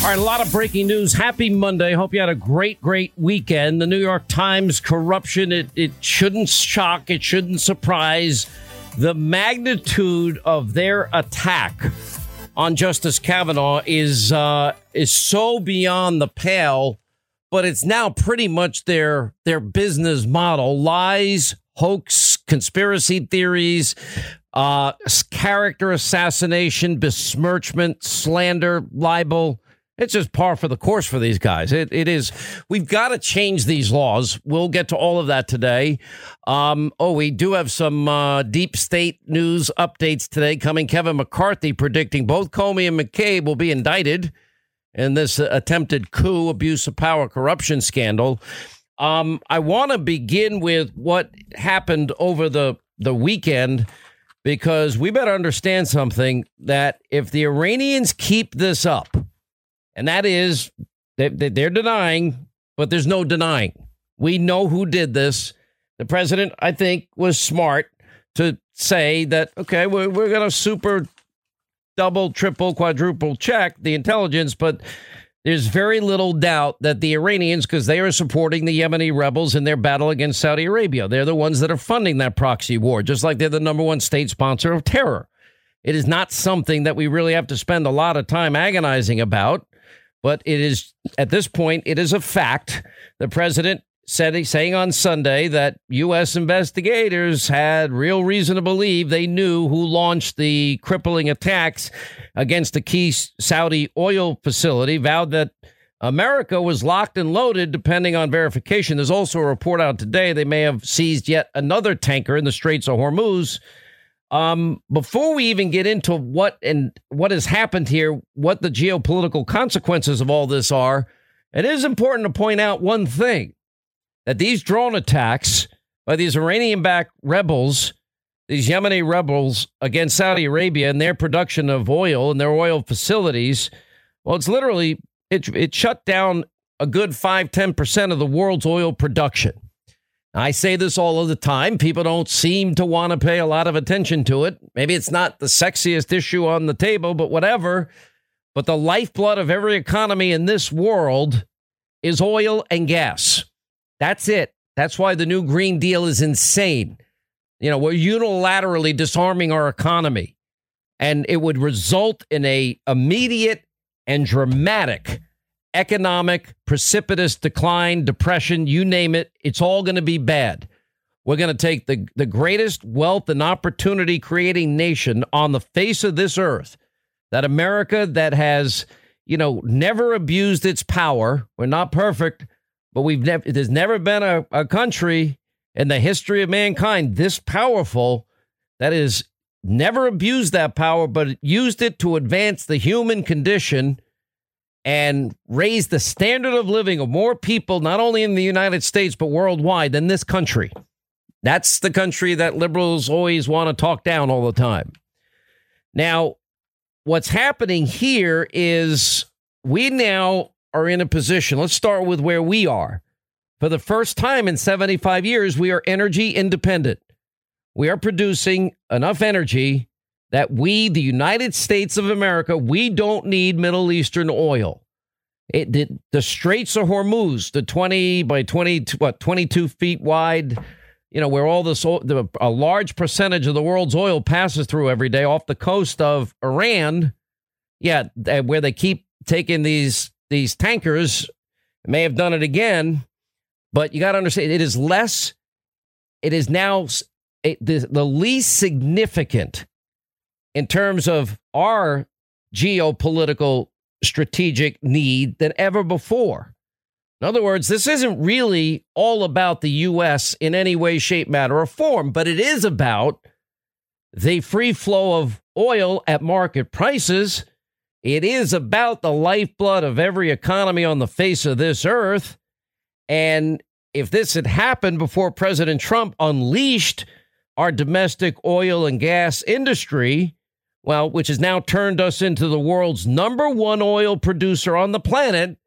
All right, a lot of breaking news. Happy Monday. Hope you had a great, great weekend. The New York Times corruption, it, it shouldn't shock, it shouldn't surprise. The magnitude of their attack on Justice Kavanaugh is uh, is so beyond the pale, but it's now pretty much their their business model. Lies, hoax, conspiracy theories, uh, character assassination, besmirchment, slander, libel it's just par for the course for these guys. It, it is. We've got to change these laws. We'll get to all of that today. Um, oh, we do have some uh, deep state news updates today coming. Kevin McCarthy predicting both Comey and McCabe will be indicted in this attempted coup, abuse of power, corruption scandal. Um, I want to begin with what happened over the the weekend because we better understand something that if the Iranians keep this up and that is they, they're denying, but there's no denying. We know who did this. The president, I think, was smart to say that, okay, we're, we're going to super double, triple, quadruple check the intelligence, but there's very little doubt that the Iranians, because they are supporting the Yemeni rebels in their battle against Saudi Arabia, they're the ones that are funding that proxy war, just like they're the number one state sponsor of terror. It is not something that we really have to spend a lot of time agonizing about. But it is at this point, it is a fact. The president said saying on Sunday that U.S. investigators had real reason to believe they knew who launched the crippling attacks against the key Saudi oil facility. Vowed that America was locked and loaded, depending on verification. There's also a report out today they may have seized yet another tanker in the Straits of Hormuz um, before we even get into what and what has happened here, what the geopolitical consequences of all this are, it is important to point out one thing that these drone attacks by these Iranian backed rebels, these Yemeni rebels against Saudi Arabia and their production of oil and their oil facilities, well, it's literally, it, it shut down a good 5 10% of the world's oil production. I say this all of the time. People don't seem to want to pay a lot of attention to it. Maybe it's not the sexiest issue on the table, but whatever. But the lifeblood of every economy in this world is oil and gas. That's it. That's why the new Green Deal is insane. You know, we're unilaterally disarming our economy, and it would result in a immediate and dramatic economic, precipitous decline, depression, you name it, it's all going to be bad. We're going to take the, the greatest wealth and opportunity creating nation on the face of this earth, that America that has, you know, never abused its power. We're not perfect, but we've never, there's never been a, a country in the history of mankind this powerful that is never abused that power, but used it to advance the human condition and raise the standard of living of more people, not only in the United States, but worldwide than this country. That's the country that liberals always want to talk down all the time. Now, what's happening here is we now are in a position. Let's start with where we are. For the first time in 75 years, we are energy independent. We are producing enough energy that we, the United States of America, we don't need Middle Eastern oil. It did the Straits of Hormuz, the 20 by 20, what, 22 feet wide, you know, where all this, the, a large percentage of the world's oil passes through every day off the coast of Iran. Yeah, where they keep taking these, these tankers, may have done it again, but you got to understand it is less, it is now it, the, the least significant in terms of our geopolitical strategic need than ever before. In other words, this isn't really all about the U.S. in any way, shape, matter, or form, but it is about the free flow of oil at market prices. It is about the lifeblood of every economy on the face of this earth. And if this had happened before President Trump unleashed our domestic oil and gas industry, well, which has now turned us into the world's number one oil producer on the planet.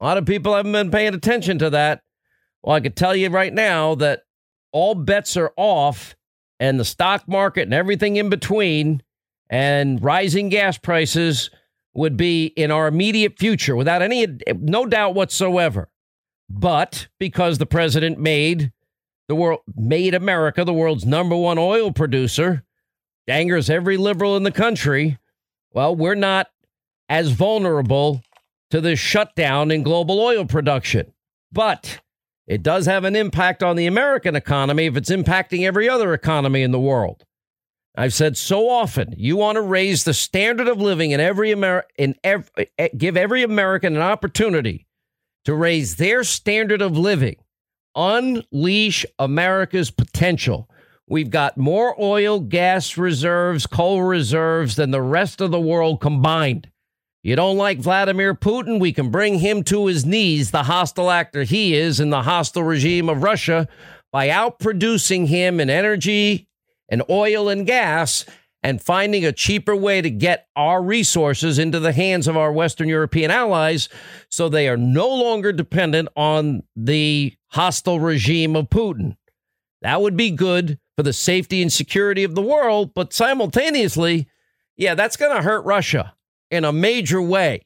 A lot of people haven't been paying attention to that. Well, I could tell you right now that all bets are off, and the stock market and everything in between, and rising gas prices would be in our immediate future without any, no doubt whatsoever. But because the president made the world, made America the world's number one oil producer, angers every liberal in the country. Well, we're not as vulnerable to the shutdown in global oil production. But it does have an impact on the American economy if it's impacting every other economy in the world. I've said so often, you want to raise the standard of living in every Amer- in every, eh, give every American an opportunity to raise their standard of living, unleash America's potential. We've got more oil, gas reserves, coal reserves than the rest of the world combined. You don't like Vladimir Putin? We can bring him to his knees, the hostile actor he is in the hostile regime of Russia, by outproducing him in energy and oil and gas and finding a cheaper way to get our resources into the hands of our Western European allies so they are no longer dependent on the hostile regime of Putin. That would be good for the safety and security of the world, but simultaneously, yeah, that's going to hurt Russia in a major way.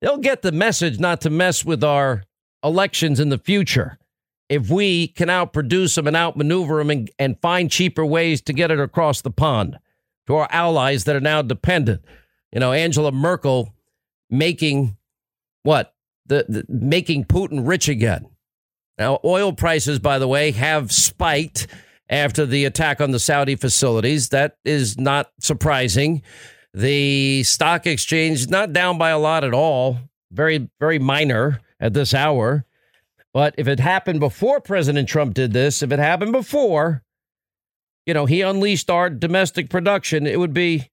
They'll get the message not to mess with our elections in the future if we can outproduce them and outmaneuver them and, and find cheaper ways to get it across the pond to our allies that are now dependent. You know, Angela Merkel making what? The, the making Putin rich again. Now, oil prices, by the way, have spiked after the attack on the Saudi facilities. That is not surprising. The stock exchange not down by a lot at all, very, very minor at this hour. But if it happened before President Trump did this, if it happened before, you know, he unleashed our domestic production, it would be.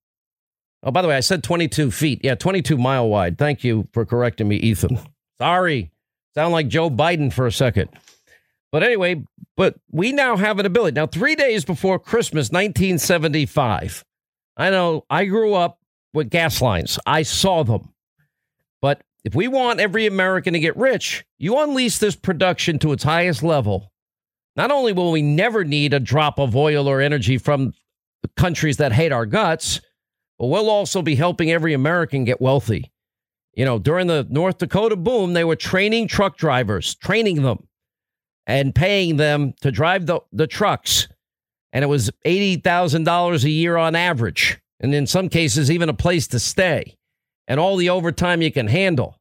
Oh, by the way, I said 22 feet. Yeah, 22 mile wide. Thank you for correcting me, Ethan. Sorry. Sound like Joe Biden for a second. But anyway, but we now have an ability. Now, three days before Christmas, 1975, I know I grew up with gas lines, I saw them. But if we want every American to get rich, you unleash this production to its highest level. Not only will we never need a drop of oil or energy from countries that hate our guts, but we'll also be helping every American get wealthy. You know, during the North Dakota boom, they were training truck drivers, training them and paying them to drive the, the trucks. And it was $80,000 a year on average. And in some cases, even a place to stay and all the overtime you can handle.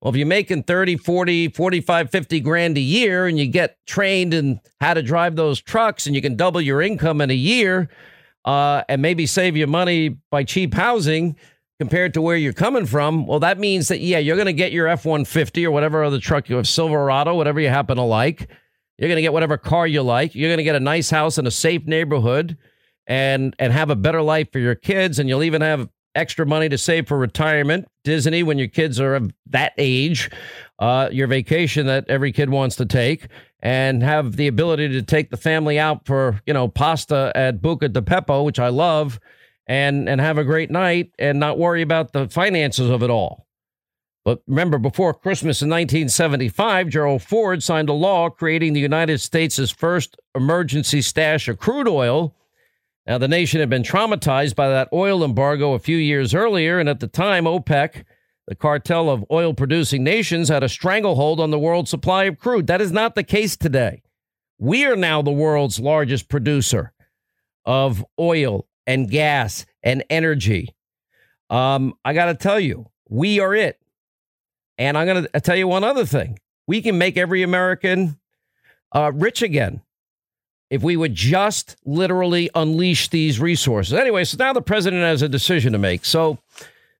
Well, if you're making 30, 40, 45, 50 grand a year and you get trained in how to drive those trucks and you can double your income in a year uh, and maybe save your money by cheap housing compared to where you're coming from, well, that means that, yeah, you're going to get your F 150 or whatever other truck you have, Silverado, whatever you happen to like. You're going to get whatever car you like. You're going to get a nice house in a safe neighborhood and and have a better life for your kids and you'll even have extra money to save for retirement, Disney when your kids are of that age, uh, your vacation that every kid wants to take, and have the ability to take the family out for you know pasta at Buca di Beppo, which I love, and and have a great night and not worry about the finances of it all. But remember, before Christmas in 1975, Gerald Ford signed a law creating the United States' first emergency stash of crude oil now, the nation had been traumatized by that oil embargo a few years earlier, and at the time, OPEC, the cartel of oil producing nations, had a stranglehold on the world's supply of crude. That is not the case today. We are now the world's largest producer of oil and gas and energy. Um, I got to tell you, we are it. And I'm going to tell you one other thing we can make every American uh, rich again if we would just literally unleash these resources. Anyway, so now the president has a decision to make. So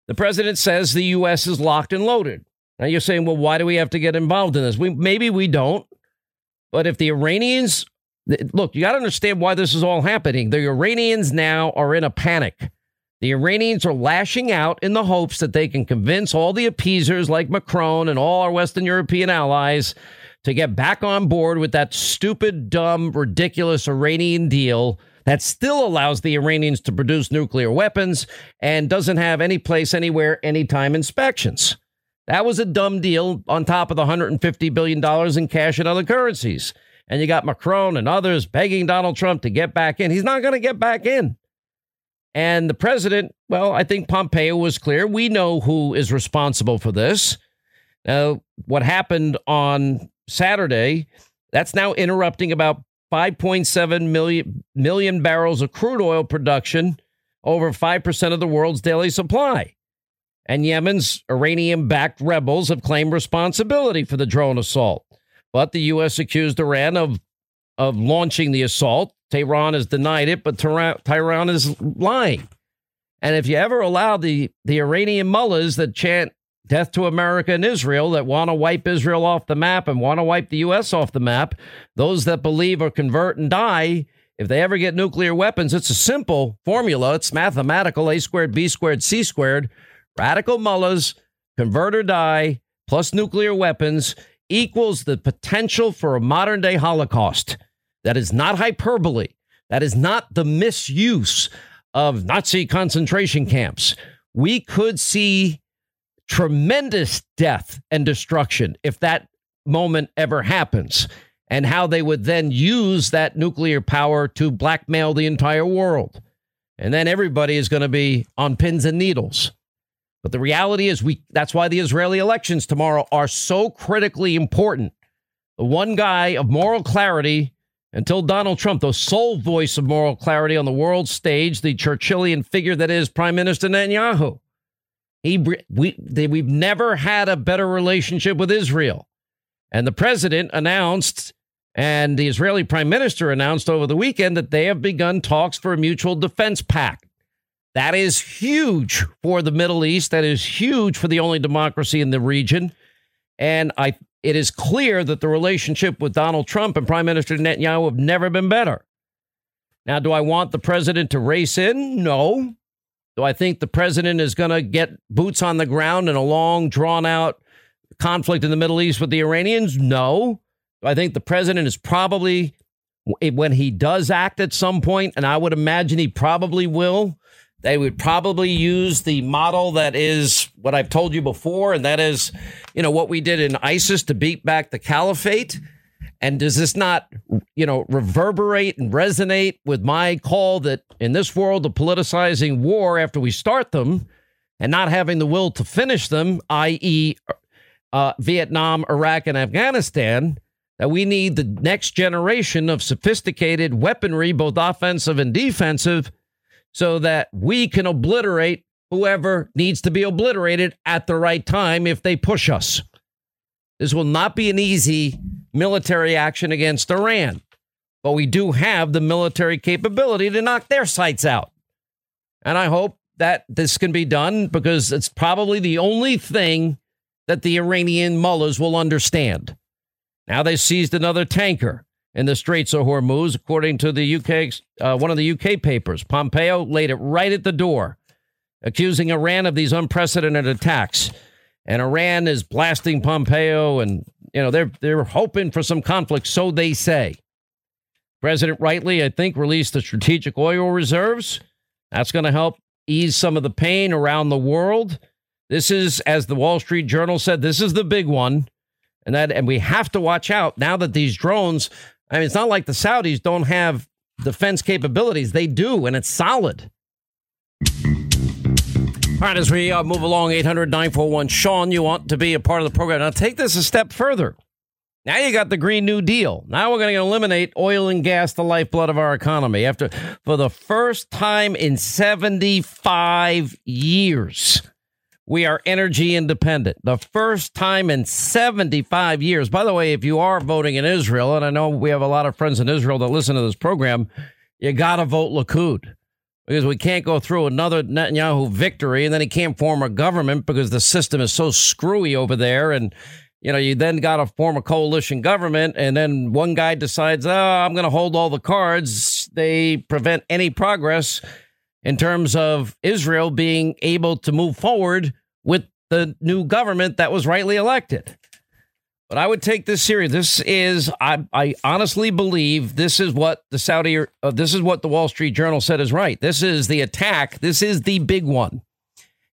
the president says the U.S. is locked and loaded. Now you're saying, well, why do we have to get involved in this? We, maybe we don't. But if the Iranians, look, you got to understand why this is all happening. The Iranians now are in a panic. The Iranians are lashing out in the hopes that they can convince all the appeasers like Macron and all our Western European allies to get back on board with that stupid, dumb, ridiculous Iranian deal that still allows the Iranians to produce nuclear weapons and doesn't have any place anywhere, anytime inspections. That was a dumb deal on top of the $150 billion in cash and other currencies. And you got Macron and others begging Donald Trump to get back in. He's not going to get back in. And the president, well, I think Pompeo was clear. We know who is responsible for this. Now, what happened on Saturday, that's now interrupting about 5.7 million, million barrels of crude oil production, over 5% of the world's daily supply. And Yemen's Iranian backed rebels have claimed responsibility for the drone assault. But the U.S. accused Iran of, of launching the assault. Tehran has denied it, but Tehran is lying. And if you ever allow the, the Iranian mullahs that chant death to America and Israel that want to wipe Israel off the map and want to wipe the U.S. off the map, those that believe or convert and die, if they ever get nuclear weapons, it's a simple formula. It's mathematical A squared, B squared, C squared. Radical mullahs, convert or die, plus nuclear weapons equals the potential for a modern day Holocaust. That is not hyperbole. That is not the misuse of Nazi concentration camps. We could see tremendous death and destruction if that moment ever happens, and how they would then use that nuclear power to blackmail the entire world. And then everybody is going to be on pins and needles. But the reality is we that's why the Israeli elections tomorrow are so critically important. The one guy of moral clarity until Donald Trump, the sole voice of moral clarity on the world stage, the Churchillian figure that is Prime Minister Netanyahu. He, we, they, we've never had a better relationship with Israel. And the president announced, and the Israeli prime minister announced over the weekend that they have begun talks for a mutual defense pact. That is huge for the Middle East. That is huge for the only democracy in the region. And I, it is clear that the relationship with Donald Trump and Prime Minister Netanyahu have never been better. Now, do I want the president to race in? No. Do I think the president is going to get boots on the ground in a long, drawn out conflict in the Middle East with the Iranians? No. Do I think the president is probably, when he does act at some point, and I would imagine he probably will, they would probably use the model that is what I've told you before, and that is, you know, what we did in ISIS to beat back the caliphate. And does this not, you know, reverberate and resonate with my call that in this world of politicizing war after we start them and not having the will to finish them, i.e., uh, Vietnam, Iraq, and Afghanistan, that we need the next generation of sophisticated weaponry, both offensive and defensive, so that we can obliterate whoever needs to be obliterated at the right time if they push us. This will not be an easy military action against Iran, but we do have the military capability to knock their sights out. And I hope that this can be done because it's probably the only thing that the Iranian mullahs will understand. Now they seized another tanker in the Straits of Hormuz, according to the UK, uh, one of the UK papers. Pompeo laid it right at the door, accusing Iran of these unprecedented attacks and Iran is blasting Pompeo, and you know they're they're hoping for some conflict, so they say. President rightly, I think, released the strategic oil reserves. That's going to help ease some of the pain around the world. This is, as the Wall Street Journal said, this is the big one, and that and we have to watch out now that these drones. I mean, it's not like the Saudis don't have defense capabilities; they do, and it's solid. All right, as we uh, move along, 800 941 Sean, you want to be a part of the program. Now, take this a step further. Now you got the Green New Deal. Now we're going to eliminate oil and gas, the lifeblood of our economy. After, for the first time in 75 years, we are energy independent. The first time in 75 years. By the way, if you are voting in Israel, and I know we have a lot of friends in Israel that listen to this program, you got to vote Likud because we can't go through another Netanyahu victory and then he can't form a government because the system is so screwy over there. And, you know, you then got to form a coalition government and then one guy decides, oh, I'm going to hold all the cards. They prevent any progress in terms of Israel being able to move forward the new government that was rightly elected. But I would take this serious. This is, I, I honestly believe this is what the Saudi, uh, this is what the Wall Street Journal said is right. This is the attack. This is the big one.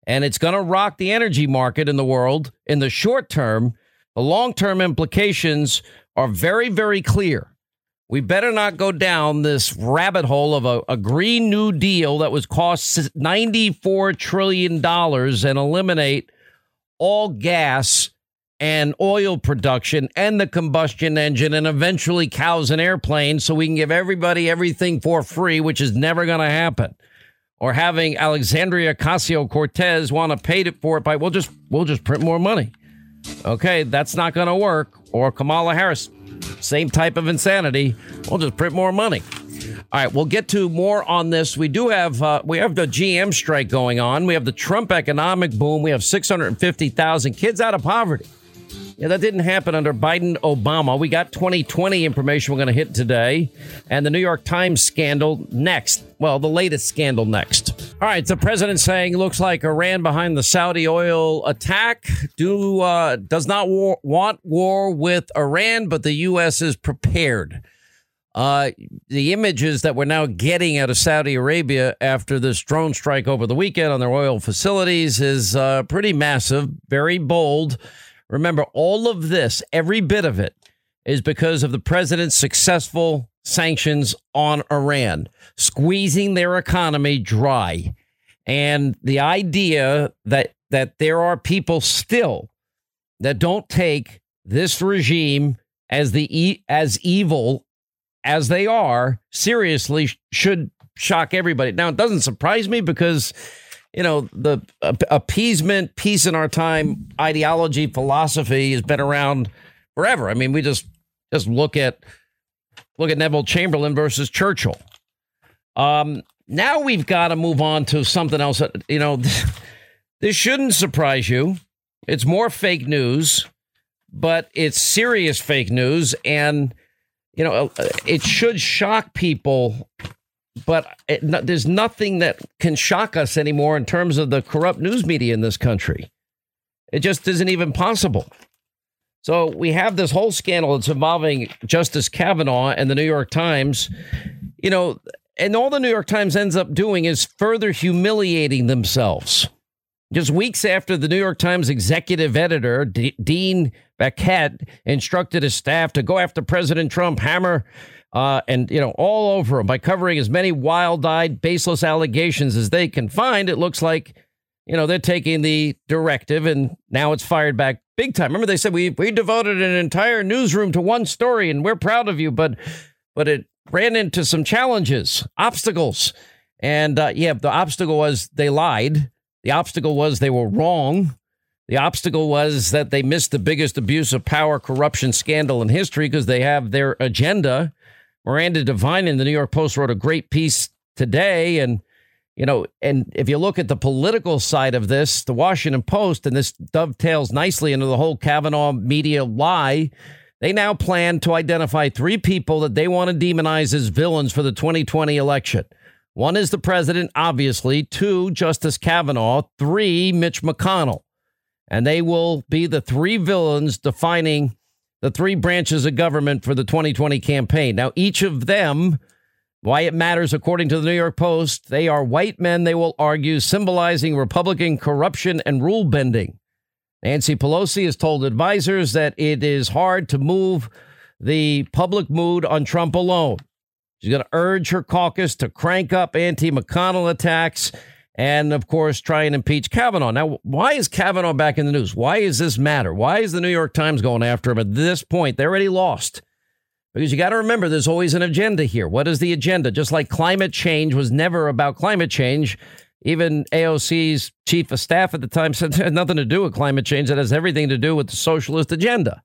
And it's going to rock the energy market in the world in the short term. The long term implications are very, very clear. We better not go down this rabbit hole of a, a Green New Deal that was cost $94 trillion and eliminate all gas and oil production and the combustion engine and eventually cows and airplanes so we can give everybody everything for free, which is never going to happen. Or having Alexandria Ocasio Cortez want to pay for it by we'll just we'll just print more money. Okay, that's not going to work. Or Kamala Harris, same type of insanity. We'll just print more money. All right, we'll get to more on this. We do have uh, we have the GM strike going on. We have the Trump economic boom. We have 650,000 kids out of poverty. Yeah, that didn't happen under Biden Obama. We got 2020 information we're going to hit today, and the New York Times scandal next. Well, the latest scandal next. All right, the president saying looks like Iran behind the Saudi oil attack. Do uh, does not war, want war with Iran, but the U.S. is prepared. Uh, the images that we're now getting out of Saudi Arabia after this drone strike over the weekend on their oil facilities is uh, pretty massive, very bold. Remember, all of this, every bit of it, is because of the president's successful sanctions on Iran, squeezing their economy dry. And the idea that that there are people still that don't take this regime as the as evil as they are seriously should shock everybody. Now it doesn't surprise me because you know, the appeasement, peace in our time ideology, philosophy has been around forever. I mean, we just just look at look at Neville Chamberlain versus Churchill. Um, now we've got to move on to something else. That, you know, this shouldn't surprise you. It's more fake news, but it's serious fake news, and you know, uh, it should shock people but it, no, there's nothing that can shock us anymore in terms of the corrupt news media in this country. It just isn't even possible. So we have this whole scandal that's involving Justice Kavanaugh and the New York Times. You know, and all the New York Times ends up doing is further humiliating themselves. Just weeks after the New York Times executive editor, D- Dean Baquet, instructed his staff to go after President Trump, hammer uh, and you know all over him by covering as many wild-eyed, baseless allegations as they can find. It looks like you know they're taking the directive, and now it's fired back big time. Remember, they said we we devoted an entire newsroom to one story, and we're proud of you, but but it ran into some challenges, obstacles, and uh, yeah, the obstacle was they lied. The obstacle was they were wrong. The obstacle was that they missed the biggest abuse of power corruption scandal in history because they have their agenda. Miranda Devine in the New York Post wrote a great piece today. And, you know, and if you look at the political side of this, the Washington Post, and this dovetails nicely into the whole Kavanaugh media lie, they now plan to identify three people that they want to demonize as villains for the 2020 election. One is the president, obviously. Two, Justice Kavanaugh. Three, Mitch McConnell. And they will be the three villains defining the three branches of government for the 2020 campaign. Now, each of them, why it matters, according to the New York Post, they are white men, they will argue, symbolizing Republican corruption and rule bending. Nancy Pelosi has told advisors that it is hard to move the public mood on Trump alone. She's going to urge her caucus to crank up anti McConnell attacks and of course try and impeach Kavanaugh. Now, why is Kavanaugh back in the news? Why does this matter? Why is the New York Times going after him at this point? They already lost. Because you got to remember, there's always an agenda here. What is the agenda? Just like climate change was never about climate change. Even AOC's chief of staff at the time said it had nothing to do with climate change. It has everything to do with the socialist agenda.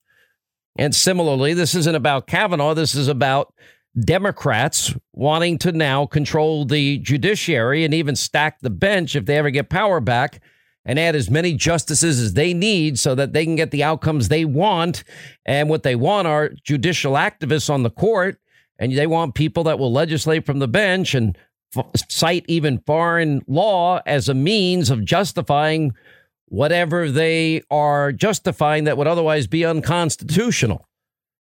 And similarly, this isn't about Kavanaugh. This is about Democrats wanting to now control the judiciary and even stack the bench if they ever get power back and add as many justices as they need so that they can get the outcomes they want. And what they want are judicial activists on the court, and they want people that will legislate from the bench and f- cite even foreign law as a means of justifying whatever they are justifying that would otherwise be unconstitutional.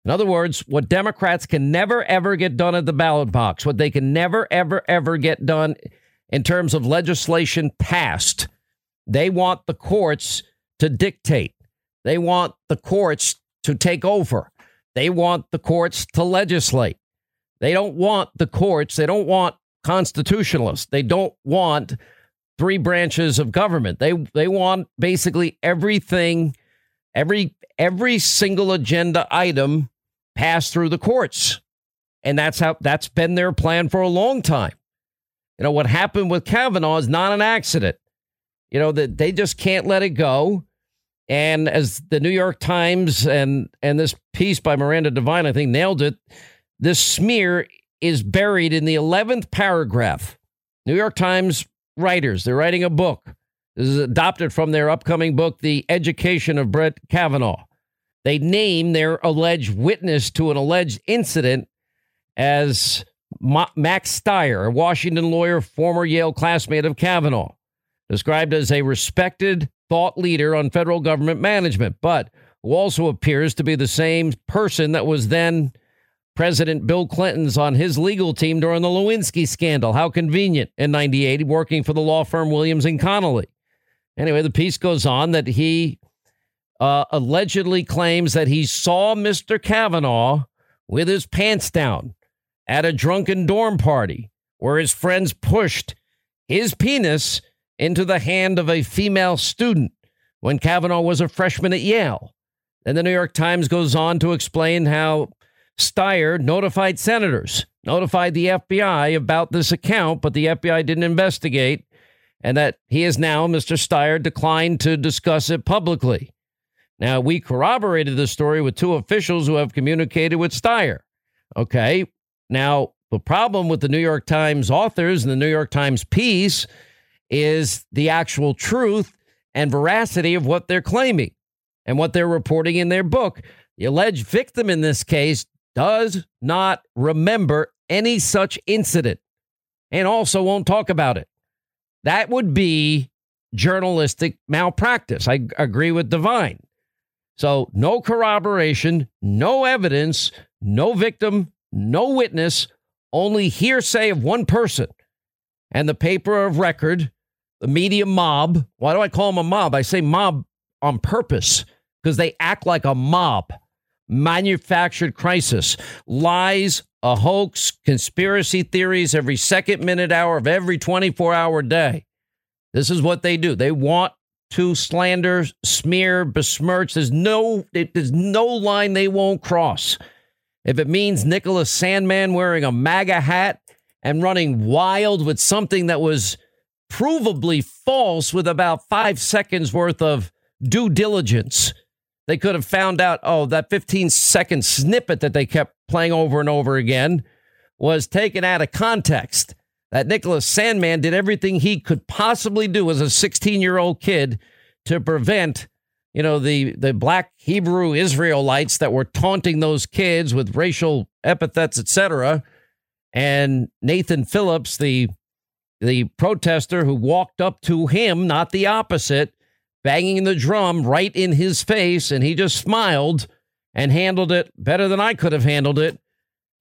In other words, what Democrats can never, ever get done at the ballot box, what they can never, ever, ever get done in terms of legislation passed, they want the courts to dictate. They want the courts to take over. They want the courts to legislate. They don't want the courts. They don't want constitutionalists. They don't want three branches of government. They they want basically everything, every every single agenda item passed through the courts. And that's how that's been their plan for a long time. You know, what happened with Kavanaugh is not an accident. You know, that they just can't let it go. And as the New York Times and and this piece by Miranda Devine, I think, nailed it, this smear is buried in the 11th paragraph. New York Times writers, they're writing a book. This is adopted from their upcoming book, The Education of Brett Kavanaugh. They name their alleged witness to an alleged incident as Max Stier, a Washington lawyer, former Yale classmate of Kavanaugh, described as a respected thought leader on federal government management, but who also appears to be the same person that was then President Bill Clinton's on his legal team during the Lewinsky scandal. How convenient in 98, working for the law firm Williams and Connolly. Anyway, the piece goes on that he uh, allegedly claims that he saw Mr. Kavanaugh with his pants down at a drunken dorm party where his friends pushed his penis into the hand of a female student when Kavanaugh was a freshman at Yale. And the New York Times goes on to explain how Steyer notified senators, notified the FBI about this account, but the FBI didn't investigate, and that he has now, Mr. Steyer, declined to discuss it publicly. Now, we corroborated the story with two officials who have communicated with Steyer. Okay. Now, the problem with the New York Times authors and the New York Times piece is the actual truth and veracity of what they're claiming and what they're reporting in their book. The alleged victim in this case does not remember any such incident and also won't talk about it. That would be journalistic malpractice. I agree with Devine. So, no corroboration, no evidence, no victim, no witness, only hearsay of one person. And the paper of record, the media mob. Why do I call them a mob? I say mob on purpose because they act like a mob manufactured crisis, lies, a hoax, conspiracy theories every second, minute, hour of every 24 hour day. This is what they do. They want to slander, smear, besmirch. There's no, there's no line they won't cross. If it means Nicholas Sandmann wearing a MAGA hat and running wild with something that was provably false with about five seconds worth of due diligence they could have found out, oh, that 15 second snippet that they kept playing over and over again was taken out of context. That Nicholas Sandmann did everything he could possibly do as a 16 year old kid to prevent, you know, the, the black Hebrew Israelites that were taunting those kids with racial epithets, etc. And Nathan Phillips, the the protester who walked up to him, not the opposite, banging the drum right in his face, and he just smiled and handled it better than I could have handled it.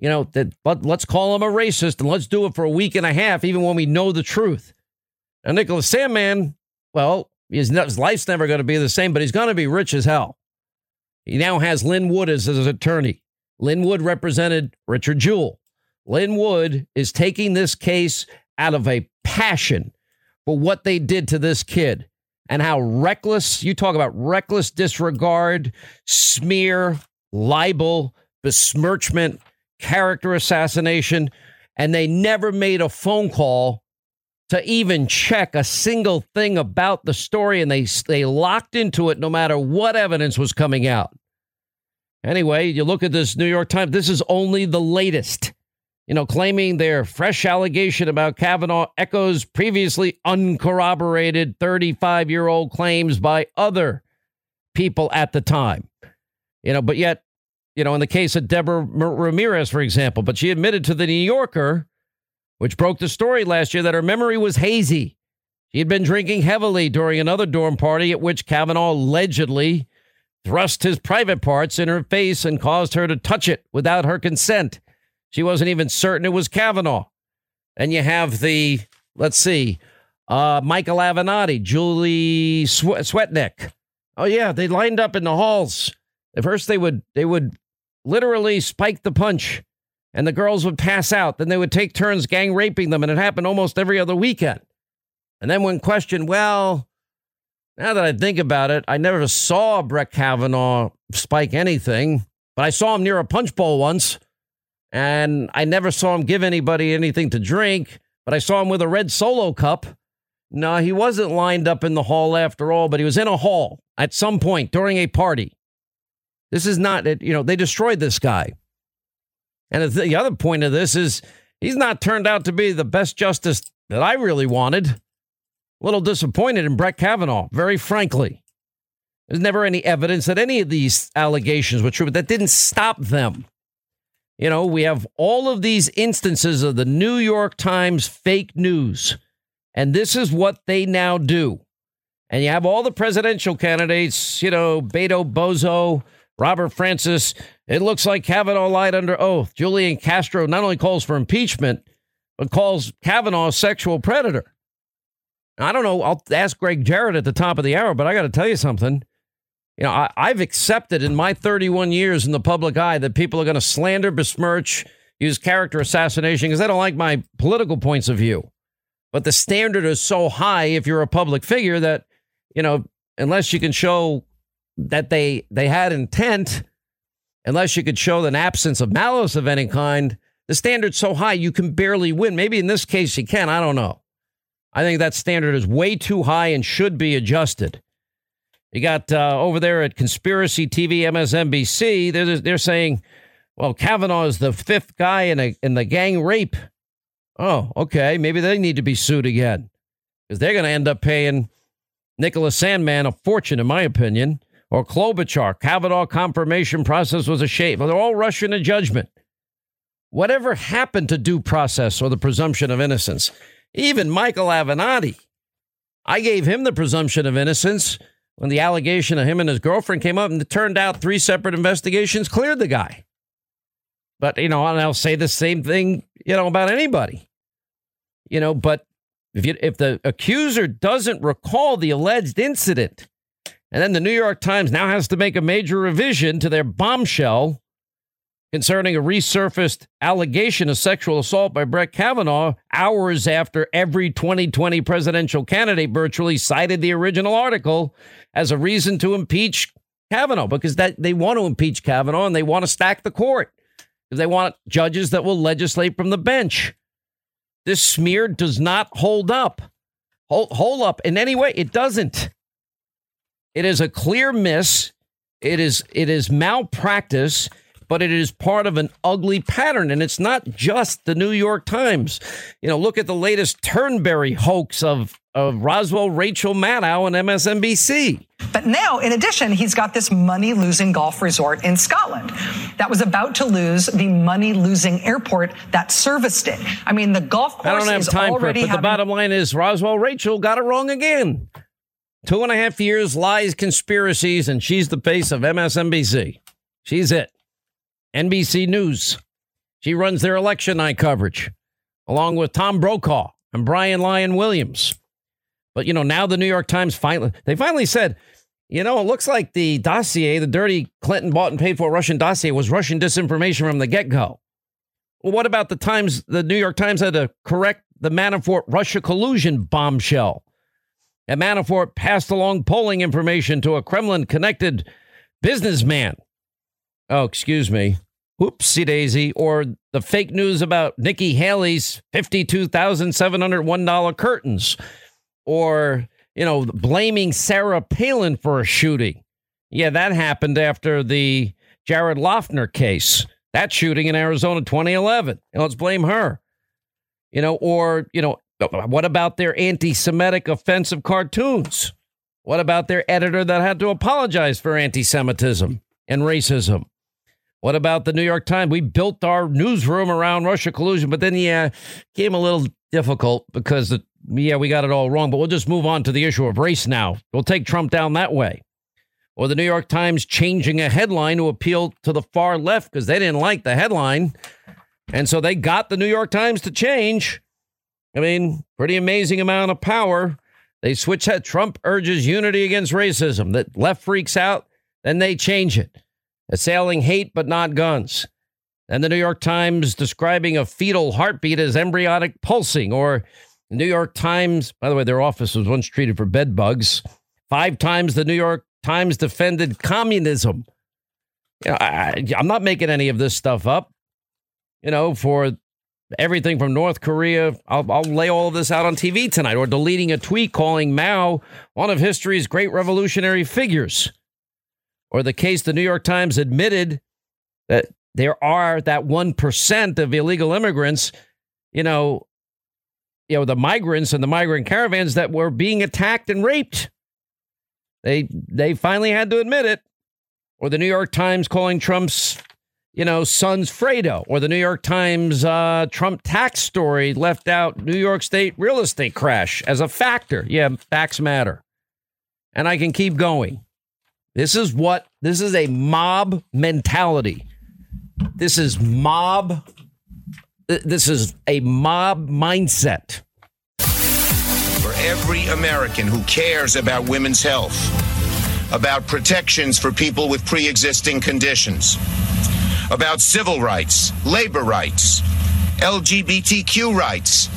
You know, that but let's call him a racist and let's do it for a week and a half, even when we know the truth. And Nicholas Sandmann, well, his, his life's never going to be the same, but he's going to be rich as hell. He now has Lin Wood as his attorney. Lin Wood represented Richard Jewell. Lin Wood is taking this case out of a passion for what they did to this kid and how reckless you talk about reckless disregard, smear, libel, besmirchment, character assassination, and they never made a phone call to even check a single thing about the story and they they locked into it no matter what evidence was coming out. Anyway, you look at this New York Times, this is only the latest you know, claiming their fresh allegation about Kavanaugh echoes previously uncorroborated 35 year old claims by other people at the time. You know, but yet, you know, in the case of Deborah Ramirez, for example, but she admitted to the New Yorker, which broke the story last year, that her memory was hazy. She had been drinking heavily during another dorm party at which Kavanaugh allegedly thrust his private parts in her face and caused her to touch it without her consent. She wasn't even certain it was Kavanaugh. And you have the, let's see, uh, Michael Avenatti, Julie Sw- Swetnick. Oh yeah, they lined up in the halls. At first, they would they would literally spike the punch and the girls would pass out. Then they would take turns gang raping them, and it happened almost every other weekend. And then when questioned, well, now that I think about it, I never saw Brett Kavanaugh spike anything, but I saw him near a punch bowl once, and I never saw him give anybody anything to drink, but I saw him with a red solo cup. No, he wasn't lined up in the hall after all, but he was in a hall at some point during a party. This is not, it, you know, they destroyed this guy. And the other point of this is he's not turned out to be the best justice that I really wanted. A little disappointed in Brett Kavanaugh, very frankly. There's never any evidence that any of these allegations were true, but that didn't stop them. You know, we have all of these instances of the New York Times fake news, and this is what they now do. And you have all the presidential candidates, you know, Beto Bozo, Robert Francis. It looks like Kavanaugh lied under oath. Julian Castro not only calls for impeachment, but calls Kavanaugh a sexual predator. I don't know. I'll ask Gregg Jarrett at the top of the hour, but I got to tell you something. You know, I, I've accepted in my 31 years in the public eye that people are going to slander, besmirch, use character assassination because they don't like my political points of view. But the standard is so high if you're a public figure that, you know, unless you can show that they they had intent, unless you could show an absence of malice of any kind, the standard's so high you can barely win. Maybe in this case you can. I don't know. I think that standard is way too high and should be adjusted. You got uh, over there at Conspiracy TV, MSNBC. They're they're saying, well, Kavanaugh is the fifth guy in a in the gang rape. Oh, okay. Maybe they need to be sued again because they're going to end up paying Nicholas Sandmann a fortune, in my opinion or Klobuchar. Kavanaugh confirmation process was a shame. They're all rushing to judgment. Whatever happened to due process or the presumption of innocence? Even Michael Avenatti. I gave him the presumption of innocence when the allegation of him and his girlfriend came up, and it turned out three separate investigations cleared the guy. But, you know, and I'll say the same thing, you know, about anybody. You know, but if you, if the accuser doesn't recall the alleged incident, and then the New York Times now has to make a major revision to their bombshell concerning a resurfaced allegation of sexual assault by Brett Kavanaugh hours after every 2020 presidential candidate virtually cited the original article as a reason to impeach Kavanaugh because that they want to impeach Kavanaugh and they want to stack the court they want judges that will legislate from the bench. This smear does not hold up. Hold, hold up in any way. It doesn't. It is a clear miss. It is it is malpractice, but it is part of an ugly pattern. And it's not just the New York Times. You know, look at the latest Turnberry hoax of of Roswell Rachel Maddow and MSNBC. But now, in addition, he's got this money losing golf resort in Scotland that was about to lose the money losing airport that serviced it. I mean, the golf course I don't have time for it, but having- the bottom line is Roswell Rachel got it wrong again. Two and a half years, lies, conspiracies, and she's the face of MSNBC. She's it. NBC News. She runs their election night coverage, along with Tom Brokaw and Brian Lyon Williams. But you know, now the New York Times finally they finally said, you know, it looks like the dossier, the dirty Clinton bought and paid for Russian dossier, was Russian disinformation from the get-go. Well, what about the Times? The New York Times had to correct the Manafort Russia collusion bombshell. And Manafort passed along polling information to a Kremlin connected businessman. Oh, excuse me. Whoopsie daisy. Or the fake news about Nikki Haley's $52,701 curtains. Or, you know, blaming Sarah Palin for a shooting. Yeah, that happened after the Jared Loughner case. That shooting in Arizona 2011. let's blame her. You know, or, you know, what about their anti Semitic offensive cartoons? What about their editor that had to apologize for anti Semitism and racism? What about the New York Times? We built our newsroom around Russia collusion, but then, yeah, came a little difficult because, the, yeah, we got it all wrong. But we'll just move on to the issue of race now. We'll take Trump down that way. Or the New York Times changing a headline to appeal to the far left because they didn't like the headline. And so they got the New York Times to change. I mean, pretty amazing amount of power. They switch that. Trump urges unity against racism. That left freaks out, then they change it. Assailing hate but not guns. And the New York Times describing a fetal heartbeat as embryonic pulsing, or the New York Times, by the way, their office was once treated for bed bugs. Five times the New York Times defended communism. You know, I, I'm not making any of this stuff up. You know, for everything from North Korea. I'll, I'll, lay all of this out on TV tonight, or deleting a tweet calling Mao one of history's great revolutionary figures. Or the case the New York Times admitted that there are that 1% of illegal immigrants, you know, you know, the migrants and the migrant caravans that were being attacked and raped. They they finally had to admit it. Or the New York Times calling Trump's you know, son's Fredo, or the New York Times uh, Trump tax story left out New York State real estate crash as a factor. Yeah, facts matter. And I can keep going. This is what, this is a mob mentality. This is mob, this is a mob mindset. For every American who cares about women's health, about protections for people with pre existing conditions, about civil rights, labor rights, LGBTQ rights,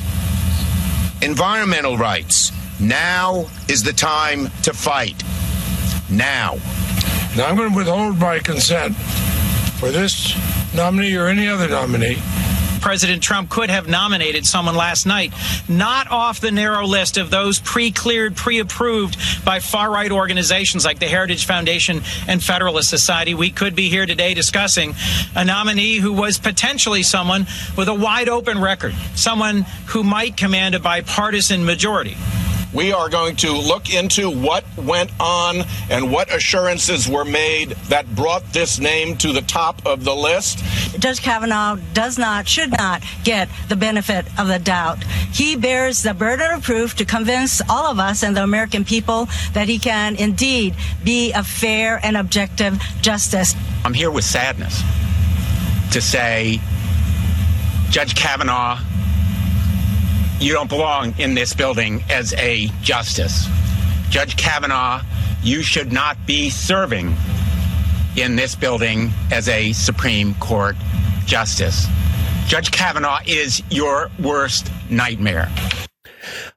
environmental rights. Now is the time to fight. Now. Now I'm going to withhold my consent for this nominee or any other nominee President Trump could have nominated someone last night, not off the narrow list of those pre cleared, pre approved by far right organizations like the Heritage Foundation and Federalist Society. We could be here today discussing a nominee who was potentially someone with a wide open record, someone who might command a bipartisan majority. We are going to look into what went on and what assurances were made that brought this name to the top of the list. Judge Kavanaugh does not, should not get the benefit of the doubt. He bears the burden of proof to convince all of us and the American people that he can indeed be a fair and objective justice. I'm here with sadness to say Judge Kavanaugh you don't belong in this building as a justice. Judge Kavanaugh, you should not be serving in this building as a Supreme Court justice. Judge Kavanaugh is your worst nightmare.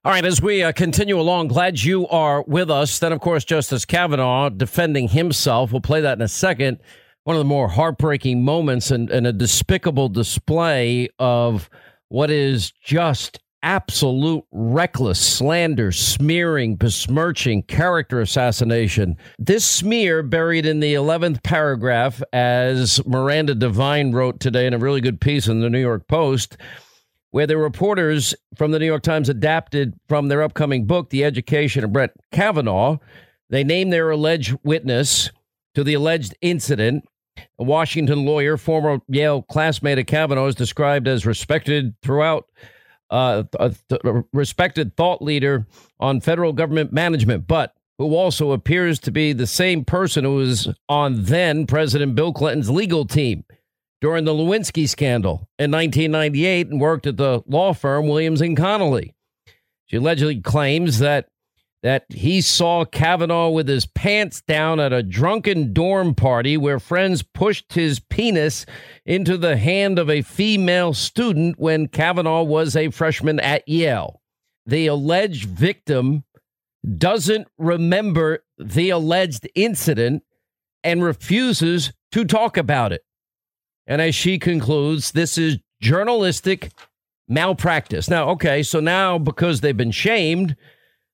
All right, as we uh, continue along, glad you are with us. Then, of course, Justice Kavanaugh defending himself. We'll play that in a second. One of the more heartbreaking moments and, and a despicable display of what is just absolute reckless slander, smearing, besmirching, character assassination. This smear buried in the 11th paragraph, as Miranda Devine wrote today in a really good piece in the New York Post, where the reporters from the New York Times adapted from their upcoming book, The Education of Brett Kavanaugh. They named their alleged witness to the alleged incident. A Washington lawyer, former Yale classmate of Kavanaugh, is described as respected throughout uh, a th- respected thought leader on federal government management, but who also appears to be the same person who was on then President Bill Clinton's legal team during the Lewinsky scandal in 1998 and worked at the law firm Williams and Connolly. She allegedly claims that that he saw Kavanaugh with his pants down at a drunken dorm party where friends pushed his penis into the hand of a female student when Kavanaugh was a freshman at Yale. The alleged victim doesn't remember the alleged incident and refuses to talk about it. And as she concludes, this is journalistic malpractice. Now, okay, so now because they've been shamed,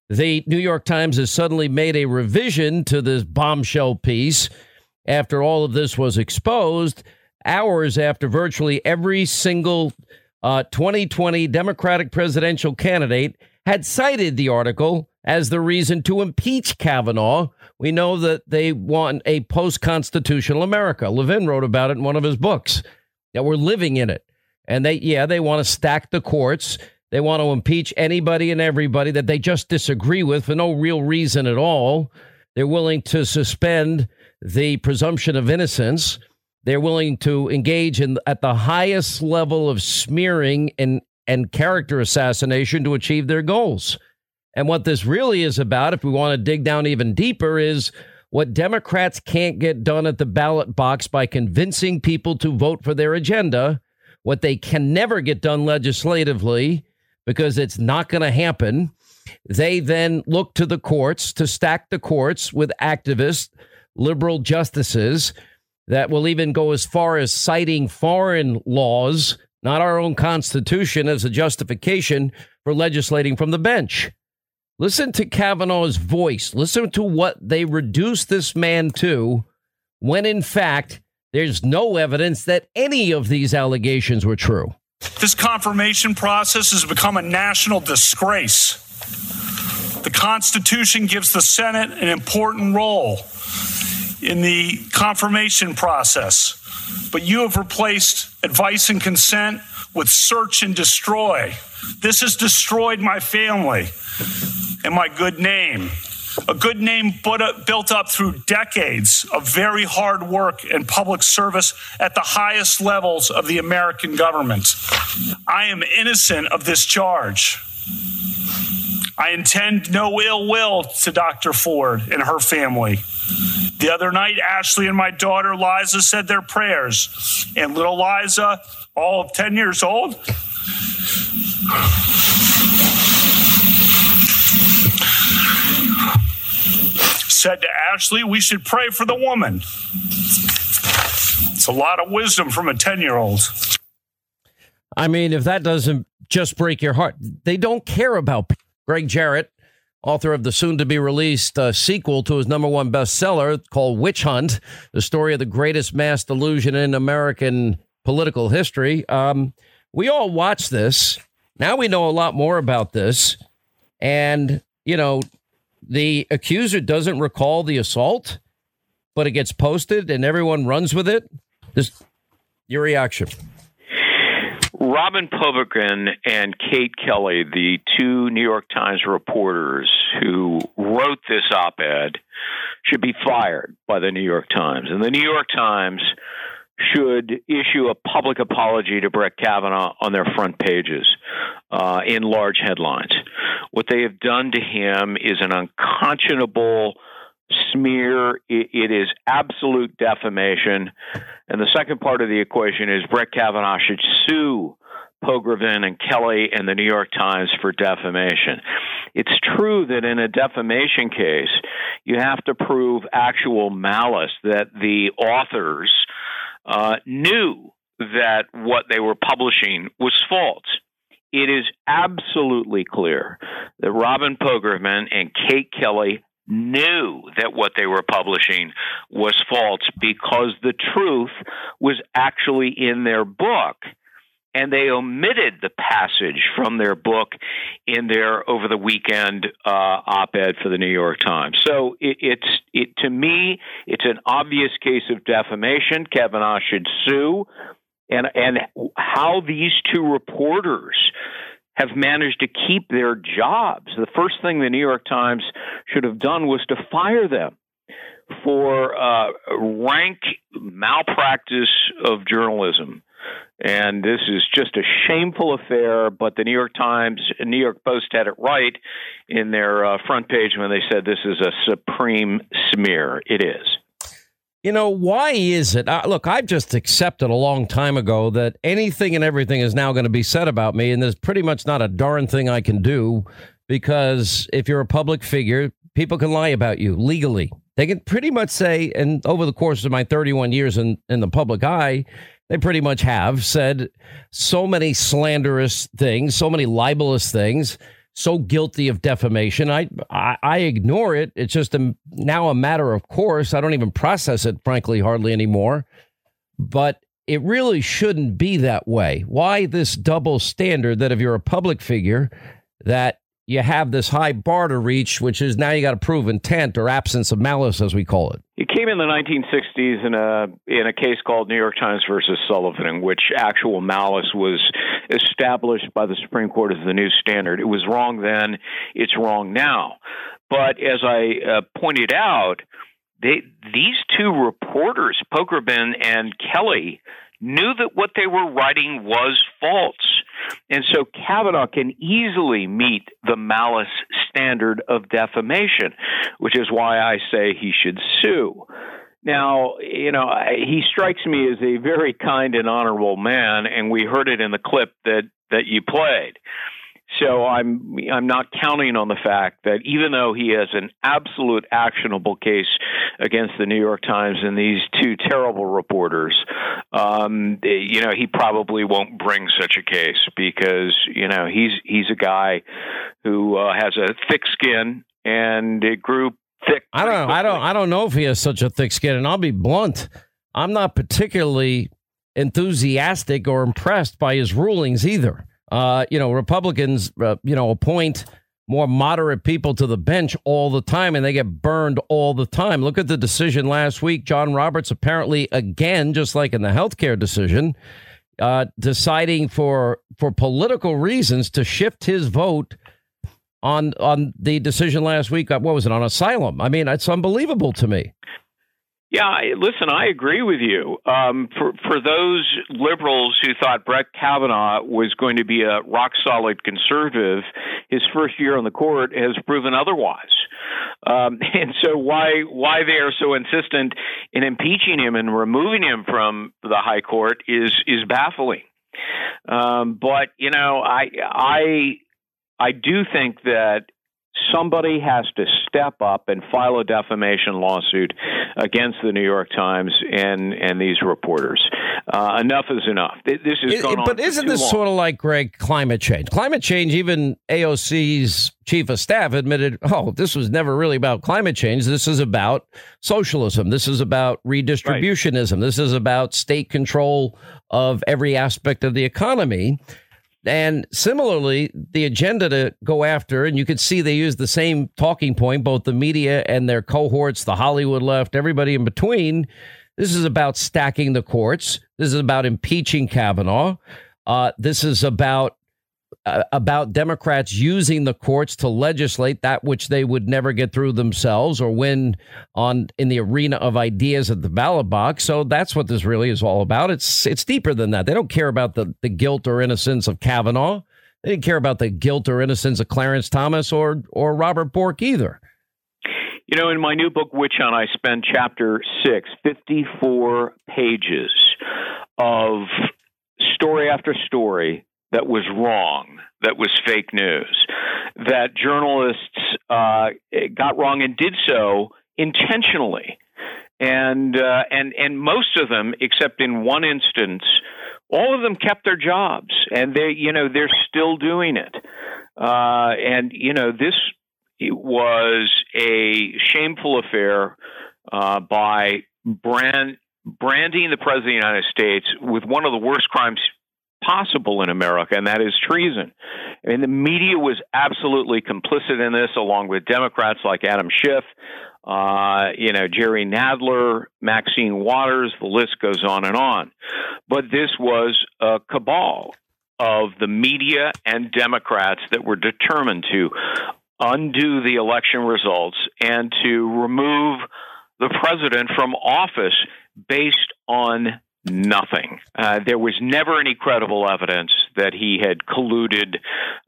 the New York Times has suddenly made a revision to this bombshell piece after all of this was exposed, hours after virtually every single uh, 2020 Democratic presidential candidate had cited the article as the reason to impeach Kavanaugh. We know that they want a post constitutional America. Levin wrote about it in one of his books, that we're living in it. And they, yeah, they want to stack the courts. They want to impeach anybody and everybody that they just disagree with for no real reason at all. They're willing to suspend the presumption of innocence. They're willing to engage in at the highest level of smearing and, and character assassination to achieve their goals. And what this really is about, if we want to dig down even deeper, is what Democrats can't get done at the ballot box by convincing people to vote for their agenda, what they can never get done legislatively because it's not going to happen. They then look to the courts to stack the courts with activists, liberal justices that will even go as far as citing foreign laws, not our own Constitution, as a justification for legislating from the bench. Listen to Kavanaugh's voice. Listen to what they reduced this man to when, in fact, there's no evidence that any of these allegations were true. This confirmation process has become a national disgrace. The Constitution gives the Senate an important role in the confirmation process, but you have replaced advice and consent with search and destroy. This has destroyed my family and my good name. A good name built up through decades of very hard work and public service at the highest levels of the American government. I am innocent of this charge. I intend no ill will to Dr. Ford and her family. The other night, Ashley and my daughter Liza said their prayers, and little Liza, all of 10 years old, said to Ashley, We should pray for the woman. It's a lot of wisdom from a 10 year old. I mean, if that doesn't just break your heart, they don't care about Gregg Jarrett, author of the soon to be released uh, sequel to his number one bestseller called Witch Hunt, the story of the greatest mass delusion in American political history. Um, we all watch this. Now we know a lot more about this. And, you know, the accuser doesn't recall the assault, but it gets posted and everyone runs with it. Just your reaction. Robin Pogrebin and Kate Kelly, the two New York Times reporters who wrote this op ed, should be fired by the New York Times. And the New York Times should issue a public apology to Brett Kavanaugh on their front pages uh, in large headlines. What they have done to him is an unconscionable smear. It, it is absolute defamation. And the second part of the equation is Brett Kavanaugh should sue Pogrebin and Kelly and the New York Times for defamation. It's true that in a defamation case, you have to prove actual malice, that the authors uh, knew that what they were publishing was false. It is absolutely clear that Robin Pogrebin and Kate Kelly knew that what they were publishing was false because the truth was actually in their book and they omitted the passage from their book in their over the weekend uh, op-ed for the New York Times. So it, it's it to me, it's an obvious case of defamation. Kavanaugh should sue, and and how these two reporters have managed to keep their jobs. The first thing the New York Times should have done was to fire them for uh, rank malpractice of journalism and this is just a shameful affair. But the New York Times, New York Post had it right in their uh, front page when they said this is a supreme smear. It is. You know, why is it? Uh, look, I've just accepted a long time ago that anything and everything is now going to be said about me, and there's pretty much not a darn thing I can do because if you're a public figure, people can lie about you legally. They can pretty much say, and over the course of my 31 years in, in the public eye, they pretty much have said so many slanderous things, so many libelous things, so guilty of defamation. I I, I ignore it. It's just a, now a matter of course. I don't even process it, frankly, hardly anymore. But it really shouldn't be that way. Why this double standard that if you're a public figure, that you have this high bar to reach, which is now you got to prove intent or absence of malice, as we call it. It came in the 1960s in a in a case called New York Times versus Sullivan, in which actual malice was established by the Supreme Court as the new standard. It was wrong then; it's wrong now. But as I uh, pointed out, they, these two reporters, Pogrebin and Kelly, knew that what they were writing was false And so Kavanaugh can easily meet the malice standard of defamation, which is why I say he should sue. Now, you know, he strikes me as a very kind and honorable man, and we heard it in the clip that, that you played. So I'm I'm not counting on the fact that even though he has an absolute actionable case against the New York Times and these two terrible reporters, um, you know he probably won't bring such a case because you know he's he's a guy who uh, has a thick skin and it grew thick. I don't know. I don't I don't know if he has such a thick skin, and I'll be blunt. I'm not particularly enthusiastic or impressed by his rulings either. Uh, you know, Republicans, uh, you know, appoint more moderate people to the bench all the time and they get burned all the time. Look at the decision last week. John Roberts apparently again, just like in the healthcare decision, uh, deciding for for political reasons to shift his vote on on the decision last week. Uh, what was it on asylum? I mean, it's unbelievable to me. Yeah, listen, I agree with you. Um, for for those liberals who thought Brett Kavanaugh was going to be a rock solid conservative, his first year on the court has proven otherwise. Um, and so, why why they are so insistent in impeaching him and removing him from the high court is is baffling. Um, but you know, I I I do think that somebody has to step up and file a defamation lawsuit against the New York Times and and these reporters. Uh, enough is enough. This is it, on. But isn't this long. sort of like Greg climate change? Climate change. Even AOC's chief of staff admitted, "Oh, this was never really about climate change. This is about socialism. This is about redistributionism. Right. This is about state control of every aspect of the economy." And similarly, the agenda to go after, and you could see they use the same talking point, both the media and their cohorts, the Hollywood left, everybody in between. This is about stacking the courts. This is about impeaching Kavanaugh. Uh, this is about uh, about Democrats using the courts to legislate that which they would never get through themselves or win on in the arena of ideas at the ballot box. So that's what this really is all about. It's it's deeper than that. They don't care about the, the guilt or innocence of Kavanaugh. They didn't care about the guilt or innocence of Clarence Thomas or or Robert Bork either. You know, in my new book, Witch Hunt, I spend chapter six, 54 pages of story after story that was wrong, that was fake news, that journalists uh, got wrong and did so intentionally. And uh, and and most of them, except in one instance, all of them kept their jobs, and they you know they're still doing it. Uh, and you know this was a shameful affair uh, by brand branding the president of the United States with one of the worst crimes possible in America, and that is treason. And the media was absolutely complicit in this, along with Democrats like Adam Schiff, uh, you know, Jerry Nadler, Maxine Waters, the list goes on and on. But this was a cabal of the media and Democrats that were determined to undo the election results and to remove the president from office based on nothing. Uh, there was never any credible evidence that he had colluded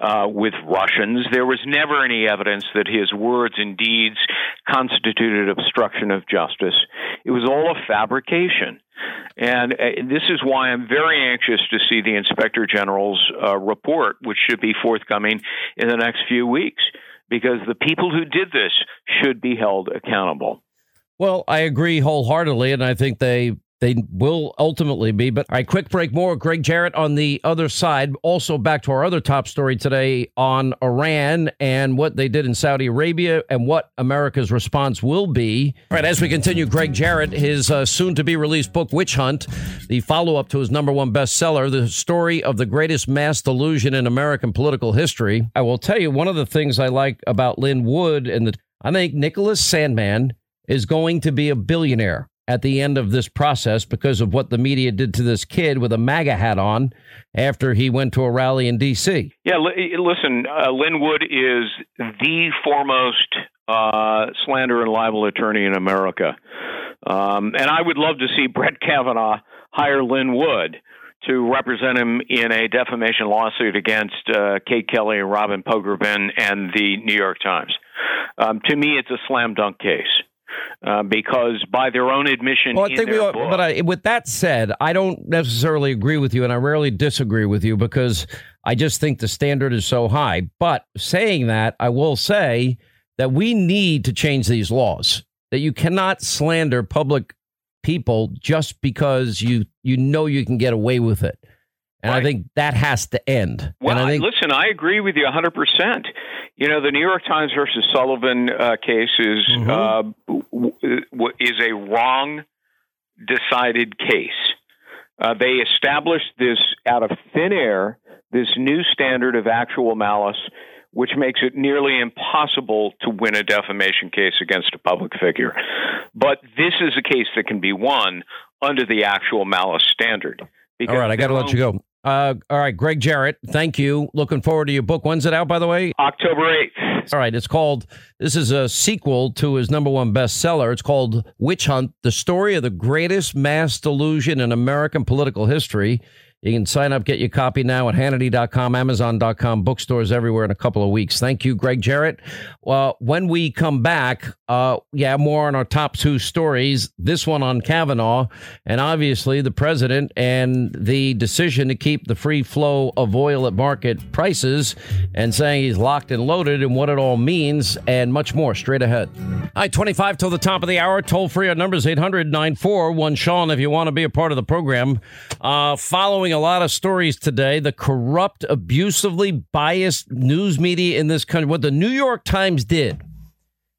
uh, with Russians. There was never any evidence that his words and deeds constituted obstruction of justice. It was all a fabrication. And uh, this is why I'm very anxious to see the Inspector General's uh, report, which should be forthcoming in the next few weeks, because the people who did this should be held accountable. Well, I agree wholeheartedly, and I think they they will ultimately be. But right, quick break more. Gregg Jarrett on the other side. Also, back to our other top story today on Iran and what they did in Saudi Arabia and what America's response will be. All right, as we continue, Gregg Jarrett, his uh, soon to be released book, Witch Hunt, the follow up to his number one bestseller, the story of the greatest mass delusion in American political history. I will tell you, one of the things I like about Lin Wood and the, I think Nicholas Sandmann is going to be a billionaire at the end of this process because of what the media did to this kid with a MAGA hat on after he went to a rally in D.C. Yeah, listen, uh, Lin Wood is the foremost uh, slander and libel attorney in America. Um, and I would love to see Brett Kavanaugh hire Lin Wood to represent him in a defamation lawsuit against uh, Kate Kelly and Robin Pogrebin and the New York Times. Um, to me, it's a slam dunk case. Uh, because by their own admission, well, I think we. Book, but I, with that said, I don't necessarily agree with you, and I rarely disagree with you because I just think the standard is so high. But saying that, I will say that we need to change these laws. That you cannot slander public people just because you you know you can get away with it. And right. I think that has to end. Well, I think, listen, I agree with you 100%. You know, the New York Times versus Sullivan uh, case is mm-hmm. uh, w- is a wrong decided case. Uh, they established this out of thin air, this new standard of actual malice which makes it nearly impossible to win a defamation case against a public figure. But this is a case that can be won under the actual malice standard. All right, I got to let you go. Uh, all right, Gregg Jarrett, thank you. Looking forward to your book. When's it out, by the way? October 8th. All right, it's called, this is a sequel to his number one bestseller. It's called Witch Hunt The Story of the Greatest Mass Delusion in American Political History. You can sign up, get your copy now at Hannity.com, Amazon.com, bookstores everywhere in a couple of weeks. Thank you, Gregg Jarrett. Well, when we come back, uh, yeah, more on our top two stories. This one on Kavanaugh, and obviously the president and the decision to keep the free flow of oil at market prices and saying he's locked and loaded and what it all means, and much more straight ahead. All right, 25 till the top of the hour. Toll free. Our numbers 800 941 Sean if you want to be a part of the program. Uh, following a lot of stories today. The corrupt, abusively biased news media in this country. What the New York Times did,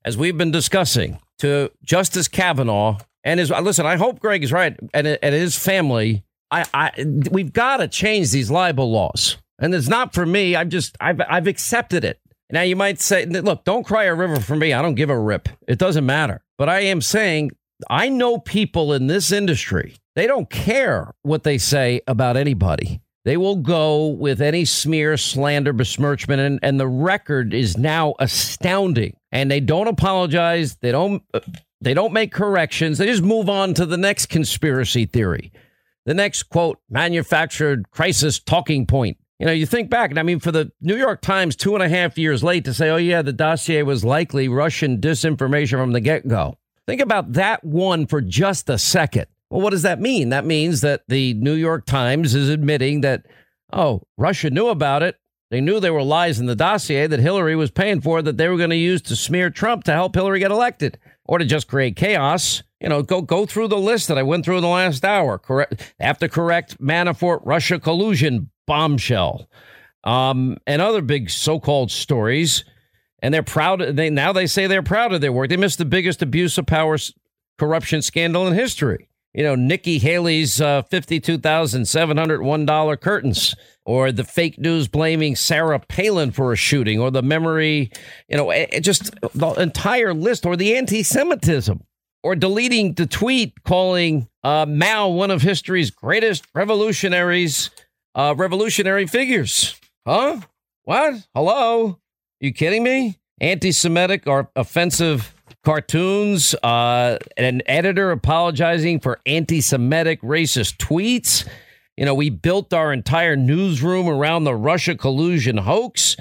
as we've been discussing, to Justice Kavanaugh and his. Uh, listen, I hope Greg is right and, and his family. I, I we've got to change these libel laws, and it's not for me. I've just I've I've accepted it. Now you might say, look, don't cry a river for me. I don't give a rip. It doesn't matter. But I am saying I know people in this industry they don't care what they say about anybody. They will go with any smear, slander, besmirchment, and, and the record is now astounding. And they don't apologize. They don't. Uh, they don't make corrections. They just move on to the next conspiracy theory, the next quote manufactured crisis talking point. You know, you think back, and I mean, for the New York Times two and a half years late to say, oh, yeah, the dossier was likely Russian disinformation from the get go. Think about that one for just a second. Well, what does that mean? That means that the New York Times is admitting that, oh, Russia knew about it. They knew there were lies in the dossier that Hillary was paying for that they were going to use to smear Trump to help Hillary get elected or to just create chaos. You know, go go through the list that I went through in the last hour. Correct. Have to correct Manafort Russia collusion bombshell, um, and other big so-called stories. And they're proud. They now they say they're proud of their work. They missed the biggest abuse of power corruption scandal in history you know, Nikki Haley's uh, $52,701 curtains, or the fake news blaming Sarah Palin for a shooting, or the memory, you know, it, just the entire list, or the anti Semitism, or deleting the tweet calling uh, Mao one of history's greatest revolutionaries, uh, revolutionary figures. Huh? What? Hello? You kidding me? Anti Semitic or offensive cartoons, uh, an editor apologizing for anti Semitic racist tweets. You know, we built our entire newsroom around the Russia collusion hoax.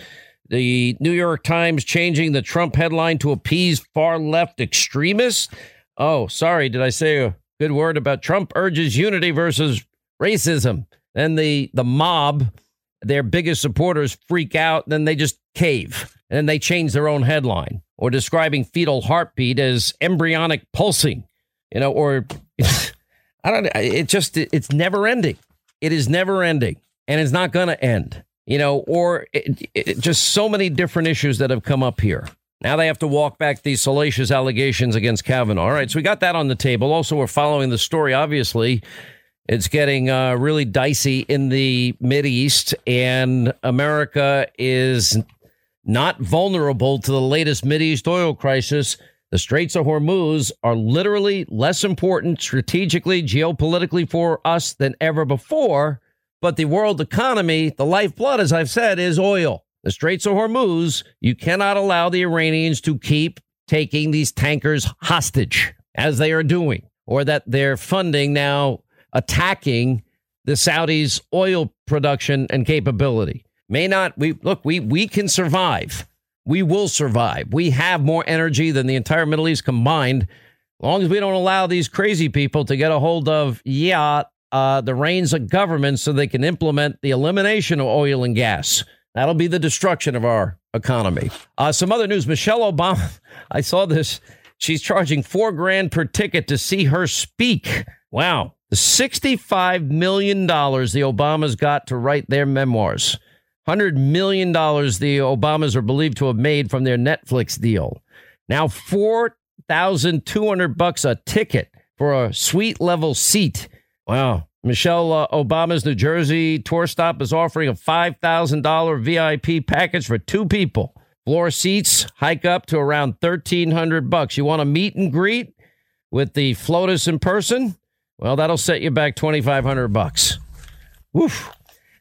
The New York Times changing the Trump headline to appease far left extremists. Oh, sorry, did I say a good word about Trump urges unity versus racism? Then the the mob, their biggest supporters freak out, then they just cave and then they change their own headline or describing fetal heartbeat as embryonic pulsing, you know, or I don't know. It just, it's never ending. It is never ending and it's not going to end, you know, or it, it, just so many different issues that have come up here. Now they have to walk back these salacious allegations against Kavanaugh. All right, so we got that on the table. Also, we're following the story. Obviously, it's getting uh, really dicey in the Mid East, and America is not vulnerable to the latest Mideast oil crisis. The Straits of Hormuz are literally less important strategically, geopolitically for us than ever before. But the world economy, the lifeblood, as I've said, is oil. The Straits of Hormuz, you cannot allow the Iranians to keep taking these tankers hostage as they are doing, or that they're funding now attacking the Saudis' oil production and capability. May not we look, we we can survive. We will survive. We have more energy than the entire Middle East combined. As long as we don't allow these crazy people to get a hold of, yeah, uh, the reins of government so they can implement the elimination of oil and gas. That'll be the destruction of our economy. Uh, some other news Michelle Obama, I saw this. She's charging four grand per ticket to see her speak. Wow. The $65 million the Obamas got to write their memoirs. $100 million the Obamas are believed to have made from their Netflix deal. Now, 4200 bucks a ticket for a suite level seat. Wow. Michelle uh, Obama's New Jersey tour stop is offering a $5,000 VIP package for two people. Floor seats hike up to around 1300 bucks. You want to meet and greet with the FLOTUS in person? Well, that'll set you back 2500 bucks. Woof.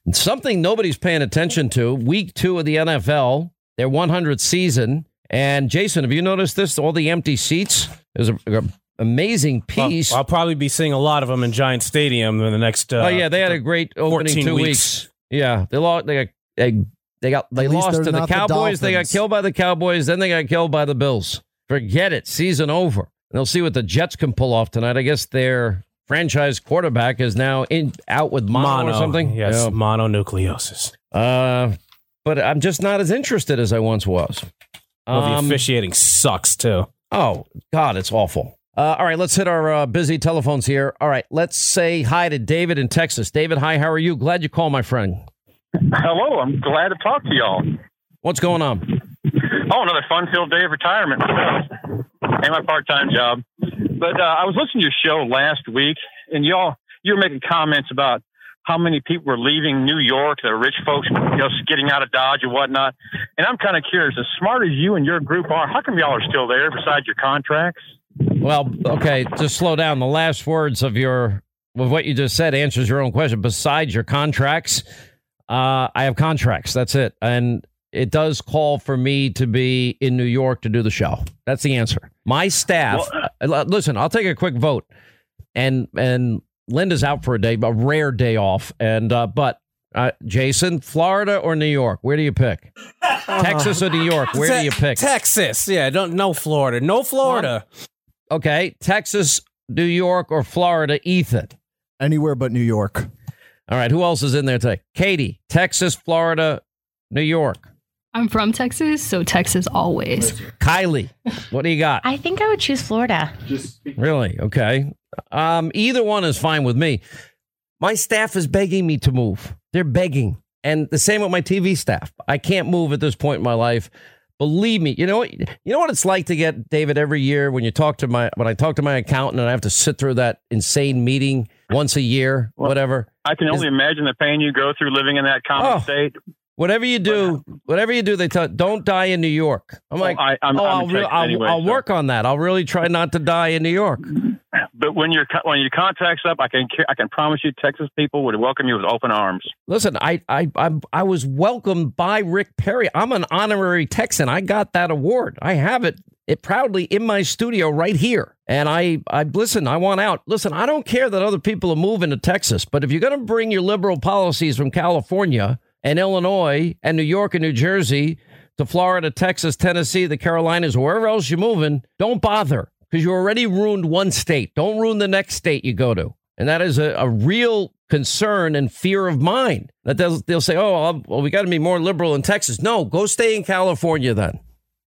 And something nobody's paying attention to, week 2 of the NFL, their 100th season, and Jason, have you noticed this? All the empty seats. There's a, a amazing piece. Well, I'll probably be seeing a lot of them in Giant Stadium in the next. Uh, oh yeah, they had a great opening two weeks. weeks. Yeah, they lost. They got they, they got they lost to the Cowboys. The they got killed by the Cowboys. Then they got killed by the Bills. Forget it. Season over. And they'll see what the Jets can pull off tonight. I guess their franchise quarterback is now in out with mono, mono or something. Yes, yeah. mononucleosis. Uh, but I'm just not as interested as I once was. Well, the um, officiating sucks too. Oh God, it's awful. Uh, all right, let's hit our uh, busy telephones here. All right, let's say hi to David in Texas. David, hi, how are you? Glad you called, my friend. Hello, I'm glad to talk to y'all. What's going on? Oh, another fun-filled day of retirement and my part-time job. But uh, I was listening to your show last week, and y'all you were making comments about how many people were leaving New York, the rich folks, you know, getting out of Dodge and whatnot. And I'm kind of curious, as smart as you and your group are, how come y'all are still there besides your contracts? Well, okay, just slow down. The last words of your of what you just said answers your own question. Besides your contracts, uh, I have contracts. That's it, and it does call for me to be in New York to do the show. That's the answer. My staff. Well, listen, I'll take a quick vote, and and Linda's out for a day, a rare day off. And uh, but uh, Jason, Florida or New York? Where do you pick? Texas or New York? Where Te- do you pick? Texas. Yeah, don't no Florida. No Florida. Okay, Texas, New York, or Florida? Ethan. Anywhere but New York. All right. Who else is in there today? Katie, Texas, Florida, New York. I'm from Texas, so Texas always. Kylie, what do you got? I think I would choose Florida. Really? Okay. Um, either one is fine with me. My staff is begging me to move. They're begging. And the same with my TV staff. I can't move at this point in my life. Believe me, you know what you know what it's like to get David every year when you talk to my when I talk to my accountant and I have to sit through that insane meeting once a year, well, whatever. I can only imagine the pain you go through living in that common oh, state. Whatever you do, whatever you do, they tell don't die in New York. I'm oh, like, I, am oh, I'll, re- I'll, anyway, I'll so. work on that. I'll really try not to die in New York. But when your when your contract's up, I can I can promise you, Texas people would welcome you with open arms. Listen, I I I, I was welcomed by Rick Perry. I'm an honorary Texan. I got that award. I have it it proudly in my studio right here. And I, I listen, I want out. Listen, I don't care that other people are moving to Texas, but if you're going to bring your liberal policies from California and Illinois and New York and New Jersey to Florida, Texas, Tennessee, the Carolinas, wherever else you're moving, don't bother because you already ruined one state. Don't ruin the next state you go to. And that is a, a real concern and fear of mine that they'll, they'll say, oh, well, we got to be more liberal in Texas. No, go stay in California then.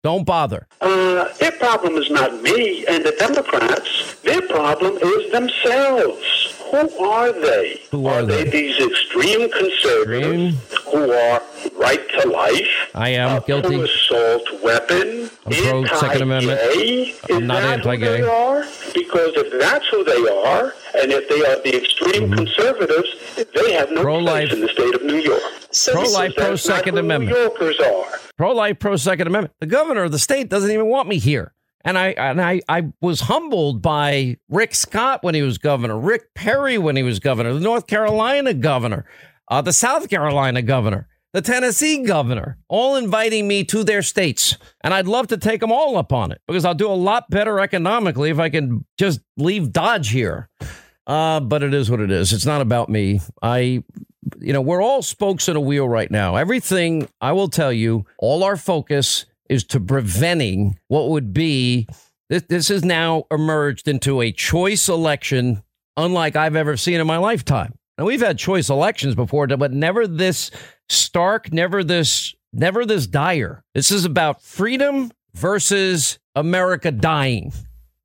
Don't bother. Uh, their problem is not me and the Democrats. Their problem is themselves. Who are they? Who are, are they? they? These extreme conservatives extreme? who are right to life. I am guilty. Assault weapon. I'm pro Second Amendment. I'm not anti-gay. Because if that's who they are, and if they are the extreme mm-hmm. conservatives, they have no pro-life. place in the state of New York. Pro-life, pro-Second Amendment. New Yorkers are. Pro-life, pro-Second Amendment. The governor of the state doesn't even want me here. And I and I, I was humbled by Rick Scott when he was governor, Rick Perry when he was governor, the North Carolina governor, uh, the South Carolina governor, the Tennessee governor, all inviting me to their states. And I'd love to take them all up on it because I'll do a lot better economically if I can just leave Dodge here. Uh, but it is what it is. It's not about me. I, you know, we're all spokes in a wheel right now. Everything, I will tell you, all our focus is to preventing what would be. This, this has now emerged into a choice election unlike I've ever seen in my lifetime. Now we've had choice elections before, but never this stark, never this, never this dire. This is about freedom versus America dying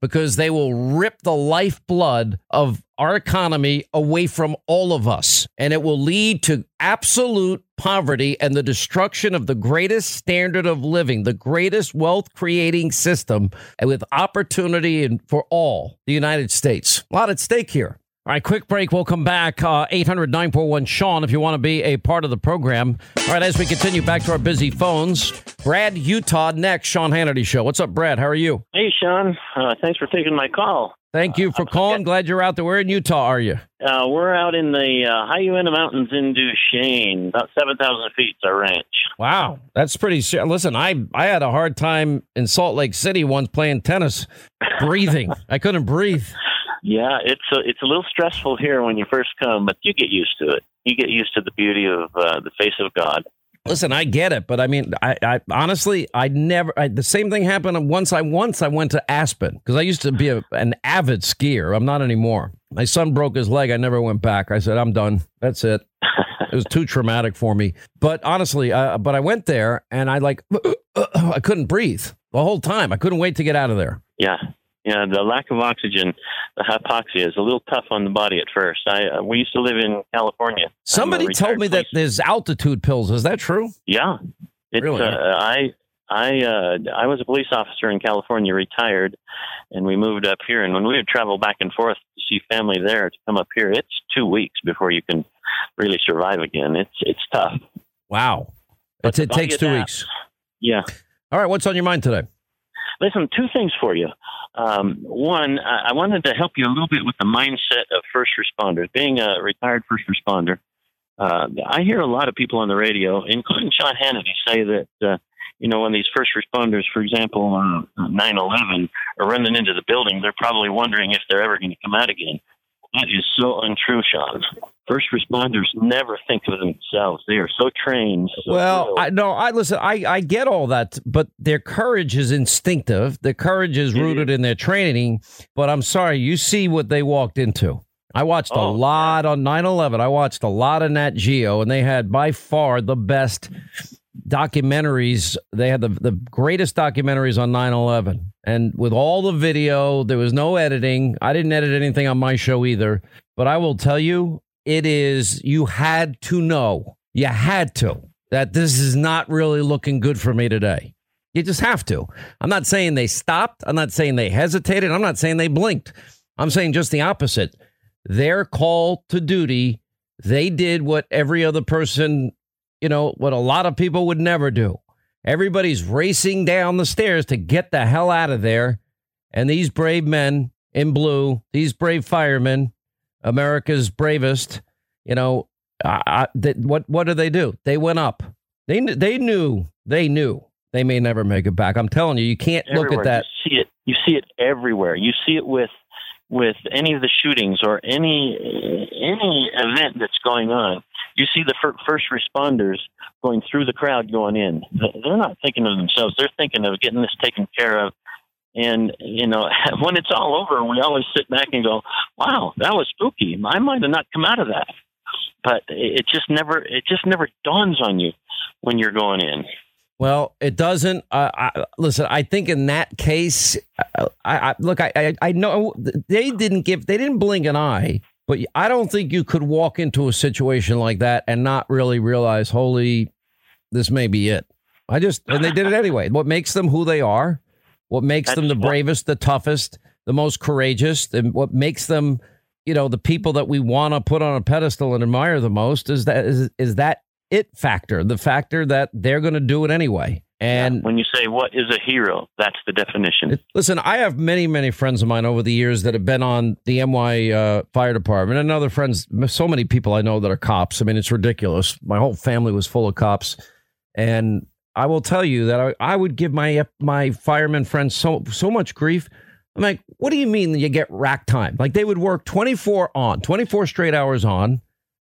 because they will rip the lifeblood of our economy away from all of us. And it will lead to absolute poverty and the destruction of the greatest standard of living, the greatest wealth creating system with opportunity for all the United States. A lot at stake here. All right, quick break. We'll come back. Uh, 800 941 Sean, if you want to be a part of the program. All right, as we continue back to our busy phones, Brad, Utah, next, Sean Hannity Show. What's up, Brad? How are you? Hey, Sean. Uh, thanks for taking my call. Thank you for calling. Glad you're out there. Where in Utah are you? Uh, we're out in the uh, high Uinta Mountains in Duchesne, about 7,000 feet. Our ranch. Wow, that's pretty. Listen, I I had a hard time in Salt Lake City once playing tennis, breathing. I couldn't breathe. Yeah, it's a, it's a little stressful here when you first come, but you get used to it. You get used to the beauty of uh, the face of God. Listen, I get it, but I mean, I, I honestly, I never. I, the same thing happened once. I once I went to Aspen because I used to be a, an avid skier. I'm not anymore. My son broke his leg. I never went back. I said, I'm done. That's it. it was too traumatic for me. But honestly, uh, but I went there and I like, I couldn't breathe the whole time. I couldn't wait to get out of there. Yeah, yeah, the lack of oxygen, the hypoxia is a little tough on the body at first. I uh, we used to live in California. Somebody told me police. that there's altitude pills. Is that true? Yeah, it's, really? Uh, I I uh, I was a police officer in California, retired, and we moved up here. And when we would travel back and forth to see family there to come up here, it's two weeks before you can really survive again. It's it's tough. Wow, it takes two weeks. Yeah. All right, what's on your mind today? Listen, two things for you. Um, one, I wanted to help you a little bit with the mindset of first responders. Being a retired first responder, uh, I hear a lot of people on the radio, including Sean Hannity, say that, uh, you know, when these first responders, for example, on 9 11, are running into the building, they're probably wondering if they're ever going to come out again. That is so untrue, Sean. First responders never think of themselves. They are so trained. So well, I no, I listen. I I get all that, but their courage is instinctive. Their courage is rooted in their training. But I'm sorry, you see what they walked into. I watched oh, a lot yeah. on 9/11. I watched a lot of Nat Geo, and they had by far the best documentaries. They had the the greatest documentaries on 9/11. And with all the video, there was no editing. I didn't edit anything on my show either. But I will tell you, it is, you had to know, you had to, that this is not really looking good for me today. You just have to. I'm not saying they stopped. I'm not saying they hesitated. I'm not saying they blinked. I'm saying just the opposite. Their call to duty, they did what every other person, you know, what a lot of people would never do. Everybody's racing down the stairs to get the hell out of there. And these brave men in blue, these brave firemen, America's bravest, you know, I, they, what what do they do? They went up. They they knew they knew they may never make it back. I'm telling you, you can't everywhere. look at that. You see it. You see it everywhere. You see it with with any of the shootings or any any event that's going on. You see the first responders going through the crowd going in. They're not thinking of themselves. They're thinking of getting this taken care of. And you know, when it's all over, we always sit back and go, "Wow, that was spooky. I might have not come out of that." But it just never, it just never dawns on you when you're going in. Well, it doesn't. Uh, I, listen, I think in that case, I, I look, I, I, I know they didn't give, they didn't blink an eye, but I don't think you could walk into a situation like that and not really realize, holy, this may be it. I just, and they did it anyway. What makes them who they are, what makes That's them the bravest, the toughest, the most courageous, and what makes them, you know, the people that we want to put on a pedestal and admire the most is that is, is that it factor, the factor that they're going to do it anyway. And yeah, when you say what is a hero, that's the definition. Listen, I have many, many friends of mine over the years that have been on the NY uh, Fire Department, and other friends. So many people I know that are cops. I mean, it's ridiculous. My whole family was full of cops, and I will tell you that I, I would give my uh, my fireman friends so so much grief. I'm like, what do you mean you get rack time? Like they would work 24 on, 24 straight hours on,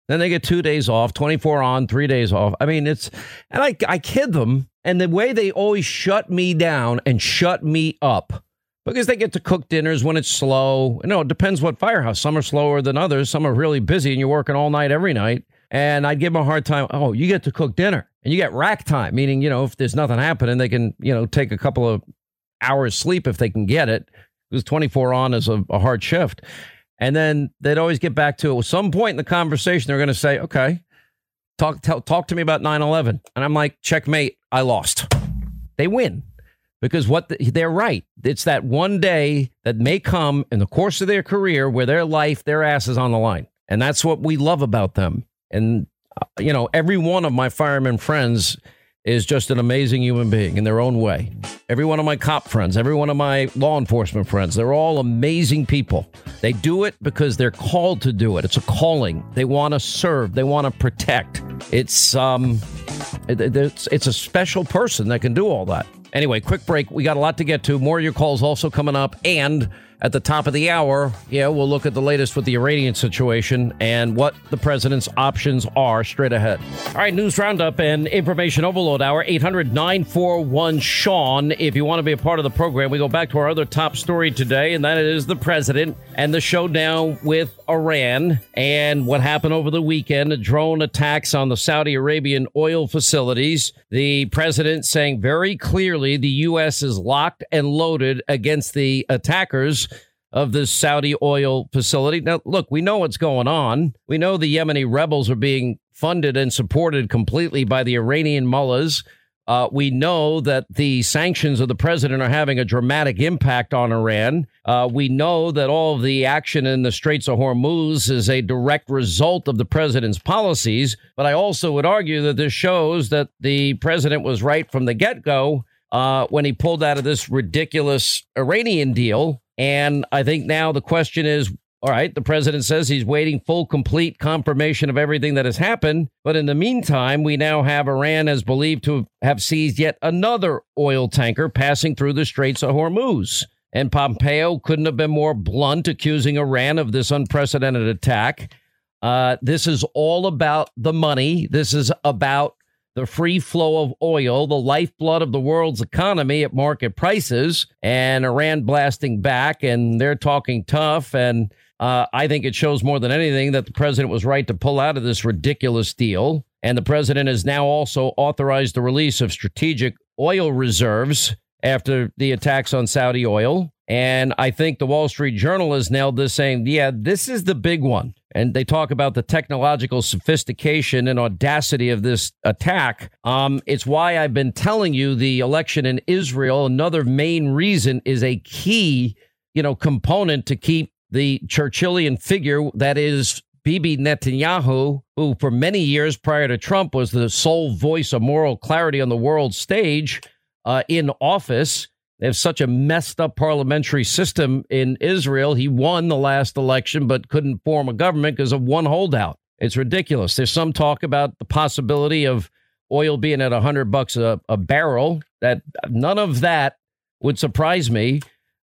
then they get two days off, 24 on, three days off. I mean, it's, and I, I kid them. And the way they always shut me down and shut me up because they get to cook dinners when it's slow. You know, it depends what firehouse. Some are slower than others. Some are really busy and you're working all night every night. And I'd give them a hard time. Oh, you get to cook dinner and you get rack time, meaning, you know, if there's nothing happening, they can, you know, take a couple of hours sleep if they can get it. Because 24 on is a, a hard shift. And then they'd always get back to it. At some point in the conversation, they're going to say, okay, talk, tell, talk to me about 9 11. And I'm like, checkmate, I lost. They win because what the, they're right. It's that one day that may come in the course of their career where their life, their ass is on the line. And that's what we love about them. And, you know, every one of my firemen friends is just an amazing human being in their own way. Every one of my cop friends, every one of my law enforcement friends, they're all amazing people. They do it because they're called to do it. It's a calling. They want to serve, they want to protect. It's um it's, it's a special person that can do all that. Anyway, quick break. We got a lot to get to. More of your calls also coming up and at the top of the hour, yeah, we'll look at the latest with the Iranian situation and what the president's options are straight ahead. All right, news roundup and information overload hour 800 941 Sean. If you want to be a part of the program, we go back to our other top story today, and that is the president and the showdown with Iran and what happened over the weekend the drone attacks on the Saudi Arabian oil facilities. The president saying very clearly the U.S. is locked and loaded against the attackers of the Saudi oil facility. Now, look, we know what's going on. We know the Yemeni rebels are being funded and supported completely by the Iranian mullahs. Uh, we know that the sanctions of the president are having a dramatic impact on Iran. Uh, we know that all of the action in the Straits of Hormuz is a direct result of the president's policies. But I also would argue that this shows that the president was right from the get go uh, when he pulled out of this ridiculous Iranian deal and I think now the question is all right, the president says he's waiting full, complete confirmation of everything that has happened. But in the meantime, we now have Iran as believed to have seized yet another oil tanker passing through the Straits of Hormuz. And Pompeo couldn't have been more blunt, accusing Iran of this unprecedented attack. Uh, this is all about the money. This is about the free flow of oil, the lifeblood of the world's economy at market prices, and Iran blasting back, and they're talking tough. And uh, I think it shows more than anything that the president was right to pull out of this ridiculous deal. And the president has now also authorized the release of strategic oil reserves after the attacks on Saudi oil. And I think the Wall Street Journal has nailed this, saying, yeah, this is the big one and they talk about the technological sophistication and audacity of this attack. Um, it's why I've been telling you the election in Israel. Another main reason is a key, you know, component to keep the Churchillian figure that is Bibi Netanyahu, who for many years prior to Trump was the sole voice of moral clarity on the world stage, uh, in office. They have such a messed up parliamentary system in Israel. He won the last election, but couldn't form a government because of one holdout. It's ridiculous. There's some talk about the possibility of oil being at 100 bucks a, a barrel. That none of that would surprise me.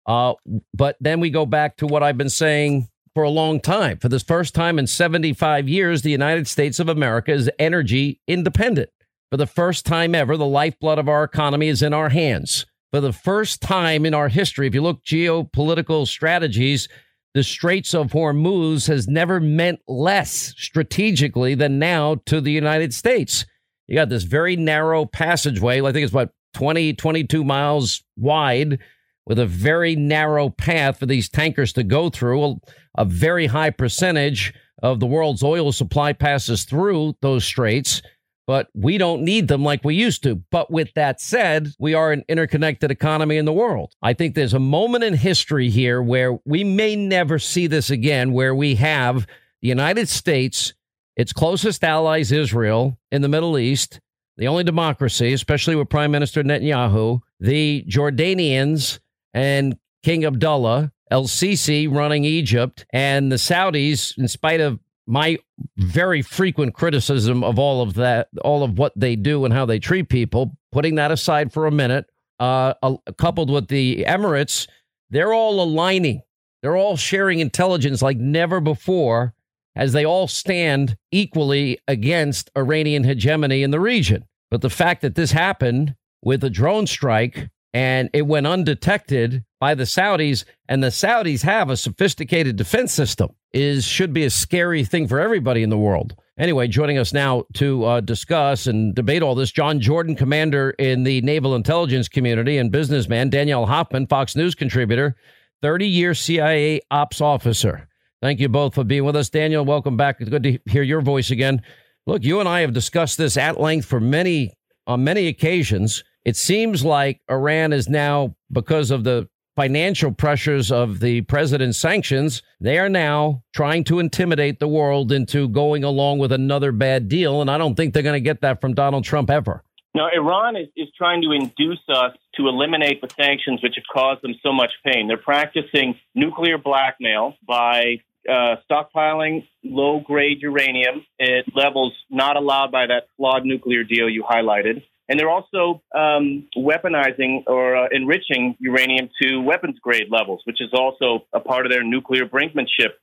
Uh, but then we go back to what I've been saying for a long time. For the first time in 75 years, the United States of America is energy independent. For the first time ever, the lifeblood of our economy is in our hands for the first time in our history, if you look geopolitical strategies, the Straits of Hormuz has never meant less strategically than now to the United States. You got this very narrow passageway, I think it's about 20, 22 miles wide, with a very narrow path for these tankers to go through. A, a very high percentage of the world's oil supply passes through those straits but we don't need them like we used to. But with that said, we are an interconnected economy in the world. I think there's a moment in history here where we may never see this again, where we have the United States, its closest allies, Israel, in the Middle East, the only democracy, especially with Prime Minister Netanyahu, the Jordanians and King Abdullah, El Sisi running Egypt, and the Saudis, in spite of my very frequent criticism of all of that, all of what they do and how they treat people, putting that aside for a minute, uh, coupled with the Emirates they're all aligning. They're all sharing intelligence like never before as they all stand equally against Iranian hegemony in the region. But the fact that this happened with a drone strike and it went undetected by the Saudis, and the Saudis have a sophisticated defense system, is should be a scary thing for everybody in the world. Anyway, joining us now to uh, discuss and debate all this, John Jordan, commander in the naval intelligence community and businessman, Daniel Hoffman, Fox News contributor, 30 year CIA ops officer. Thank you both for being with us. Daniel, welcome back. It's good to hear your voice again. Look, you and I have discussed this at length for many on many occasions. It seems like Iran is now, because of the financial pressures of the president's sanctions, they are now trying to intimidate the world into going along with another bad deal. And I don't think they're going to get that from Donald Trump ever. Now, Iran is, is trying to induce us to eliminate the sanctions which have caused them so much pain. They're practicing nuclear blackmail by uh, stockpiling low grade uranium at levels not allowed by that flawed nuclear deal you highlighted. And they're also um, weaponizing or uh, enriching uranium to weapons grade levels, which is also a part of their nuclear brinkmanship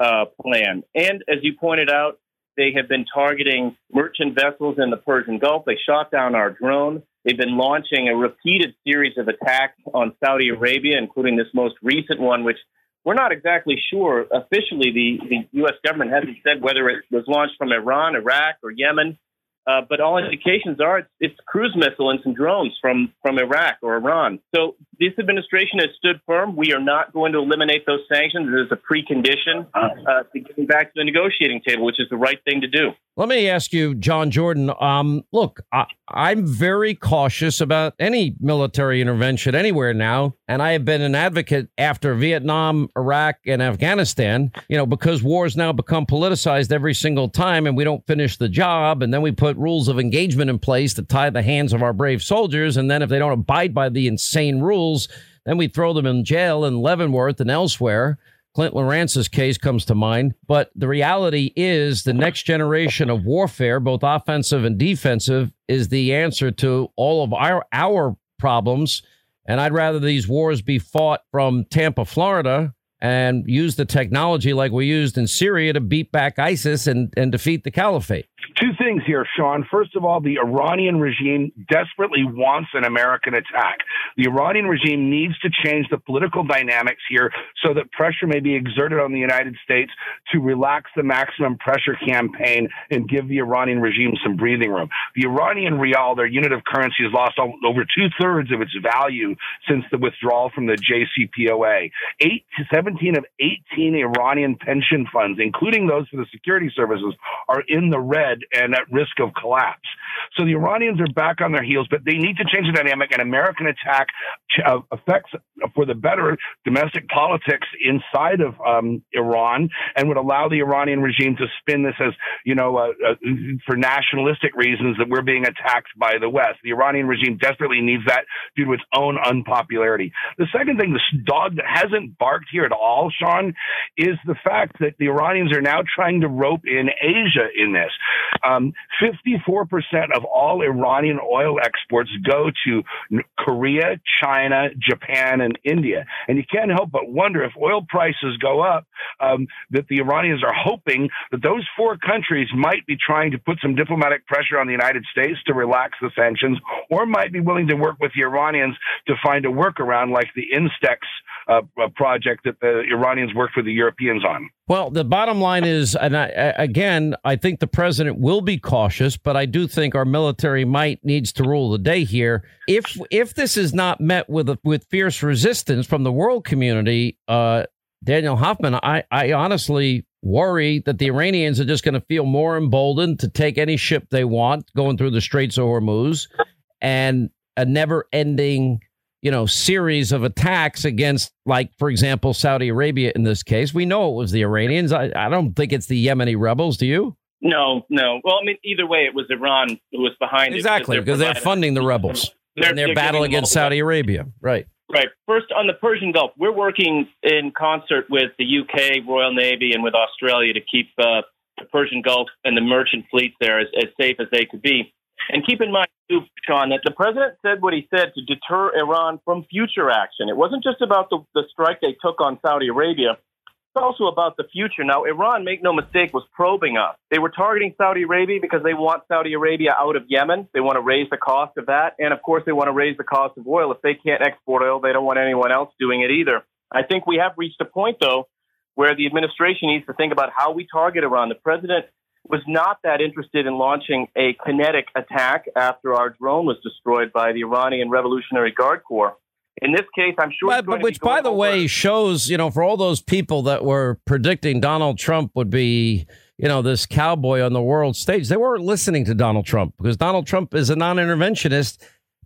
uh, plan. And as you pointed out, they have been targeting merchant vessels in the Persian Gulf. They shot down our drone. They've been launching a repeated series of attacks on Saudi Arabia, including this most recent one, which we're not exactly sure. Officially, the, the U.S. government hasn't said whether it was launched from Iran, Iraq, or Yemen. Uh, but all indications are it's, it's cruise missile and some drones from, from Iraq or Iran. So this administration has stood firm. We are not going to eliminate those sanctions as a precondition uh, to getting back to the negotiating table, which is the right thing to do. Let me ask you, John Jordan. Um, look, I, I'm very cautious about any military intervention anywhere now, and I have been an advocate after Vietnam, Iraq, and Afghanistan. You know, because wars now become politicized every single time, and we don't finish the job, and then we put rules of engagement in place to tie the hands of our brave soldiers, and then if they don't abide by the insane rules, then we throw them in jail in Leavenworth and elsewhere. Clint Lorance's case comes to mind. But the reality is the next generation of warfare, both offensive and defensive, is the answer to all of our, our problems. And I'd rather these wars be fought from Tampa, Florida, and use the technology like we used in Syria to beat back ISIS and, and defeat the caliphate. Two things here, Sean. First of all, the Iranian regime desperately wants an American attack. The Iranian regime needs to change the political dynamics here so that pressure may be exerted on the United States to relax the maximum pressure campaign and give the Iranian regime some breathing room. The Iranian rial, their unit of currency, has lost over two thirds of its value since the withdrawal from the JCPOA. Eight, 17 of 18 Iranian pension funds, including those for the security services, are in the red and at risk of collapse. So the Iranians are back on their heels, but they need to change the dynamic. An American attack uh, affects for the better domestic politics inside of um, Iran and would allow the Iranian regime to spin this as, you know, uh, uh, for nationalistic reasons that we're being attacked by the West. The Iranian regime desperately needs that due to its own unpopularity. The second thing, this dog that hasn't barked here at all, Sean, is the fact that the Iranians are now trying to rope in Asia in this. Um, 54% of all Iranian oil exports go to Korea, China, Japan, and India. And you can't help but wonder if oil prices go up, um, that the Iranians are hoping that those four countries might be trying to put some diplomatic pressure on the United States to relax the sanctions, or might be willing to work with the Iranians to find a workaround like the Instex uh, project that the Iranians worked with the Europeans on. Well, the bottom line is, and I, again, I think the president will be cautious, but I do think our military might needs to rule the day here. If if this is not met with a, with fierce resistance from the world community, uh, Daniel Hoffman, I, I honestly worry that the Iranians are just going to feel more emboldened to take any ship they want going through the Straits of Hormuz, and a never-ending you know, series of attacks against, like, for example, Saudi Arabia in this case. We know it was the Iranians. I, I don't think it's the Yemeni rebels. Do you? No, no. Well, I mean, either way, it was Iran who was behind exactly, it. Exactly, because they're, they're, funding the rebels they're, in their battle against Saudi Arabia. Right. Right. First, on the Persian Gulf, we're working in concert with the UK Royal Navy and with Australia to keep uh, the Persian Gulf and the merchant fleets there as, as safe as they could be. And keep in mind, too, Sean, that the president said what he said to deter Iran from future action. It wasn't just about the, the strike they took on Saudi Arabia. It's also about the future. Now, Iran, make no mistake, was probing us. They were targeting Saudi Arabia because they want Saudi Arabia out of Yemen. They want to raise the cost of that. And of course, they want to raise the cost of oil. If they can't export oil, they don't want anyone else doing it either. I think we have reached a point, though, where the administration needs to think about how we target Iran. The president was not that interested in launching a kinetic attack after our drone was destroyed by the Iranian Revolutionary Guard Corps. In this case, I'm sure. But, but which, by the over. way, shows you know for all those people that were predicting Donald Trump would be you know this cowboy on the world stage, they weren't listening to Donald Trump because Donald Trump is a non-interventionist.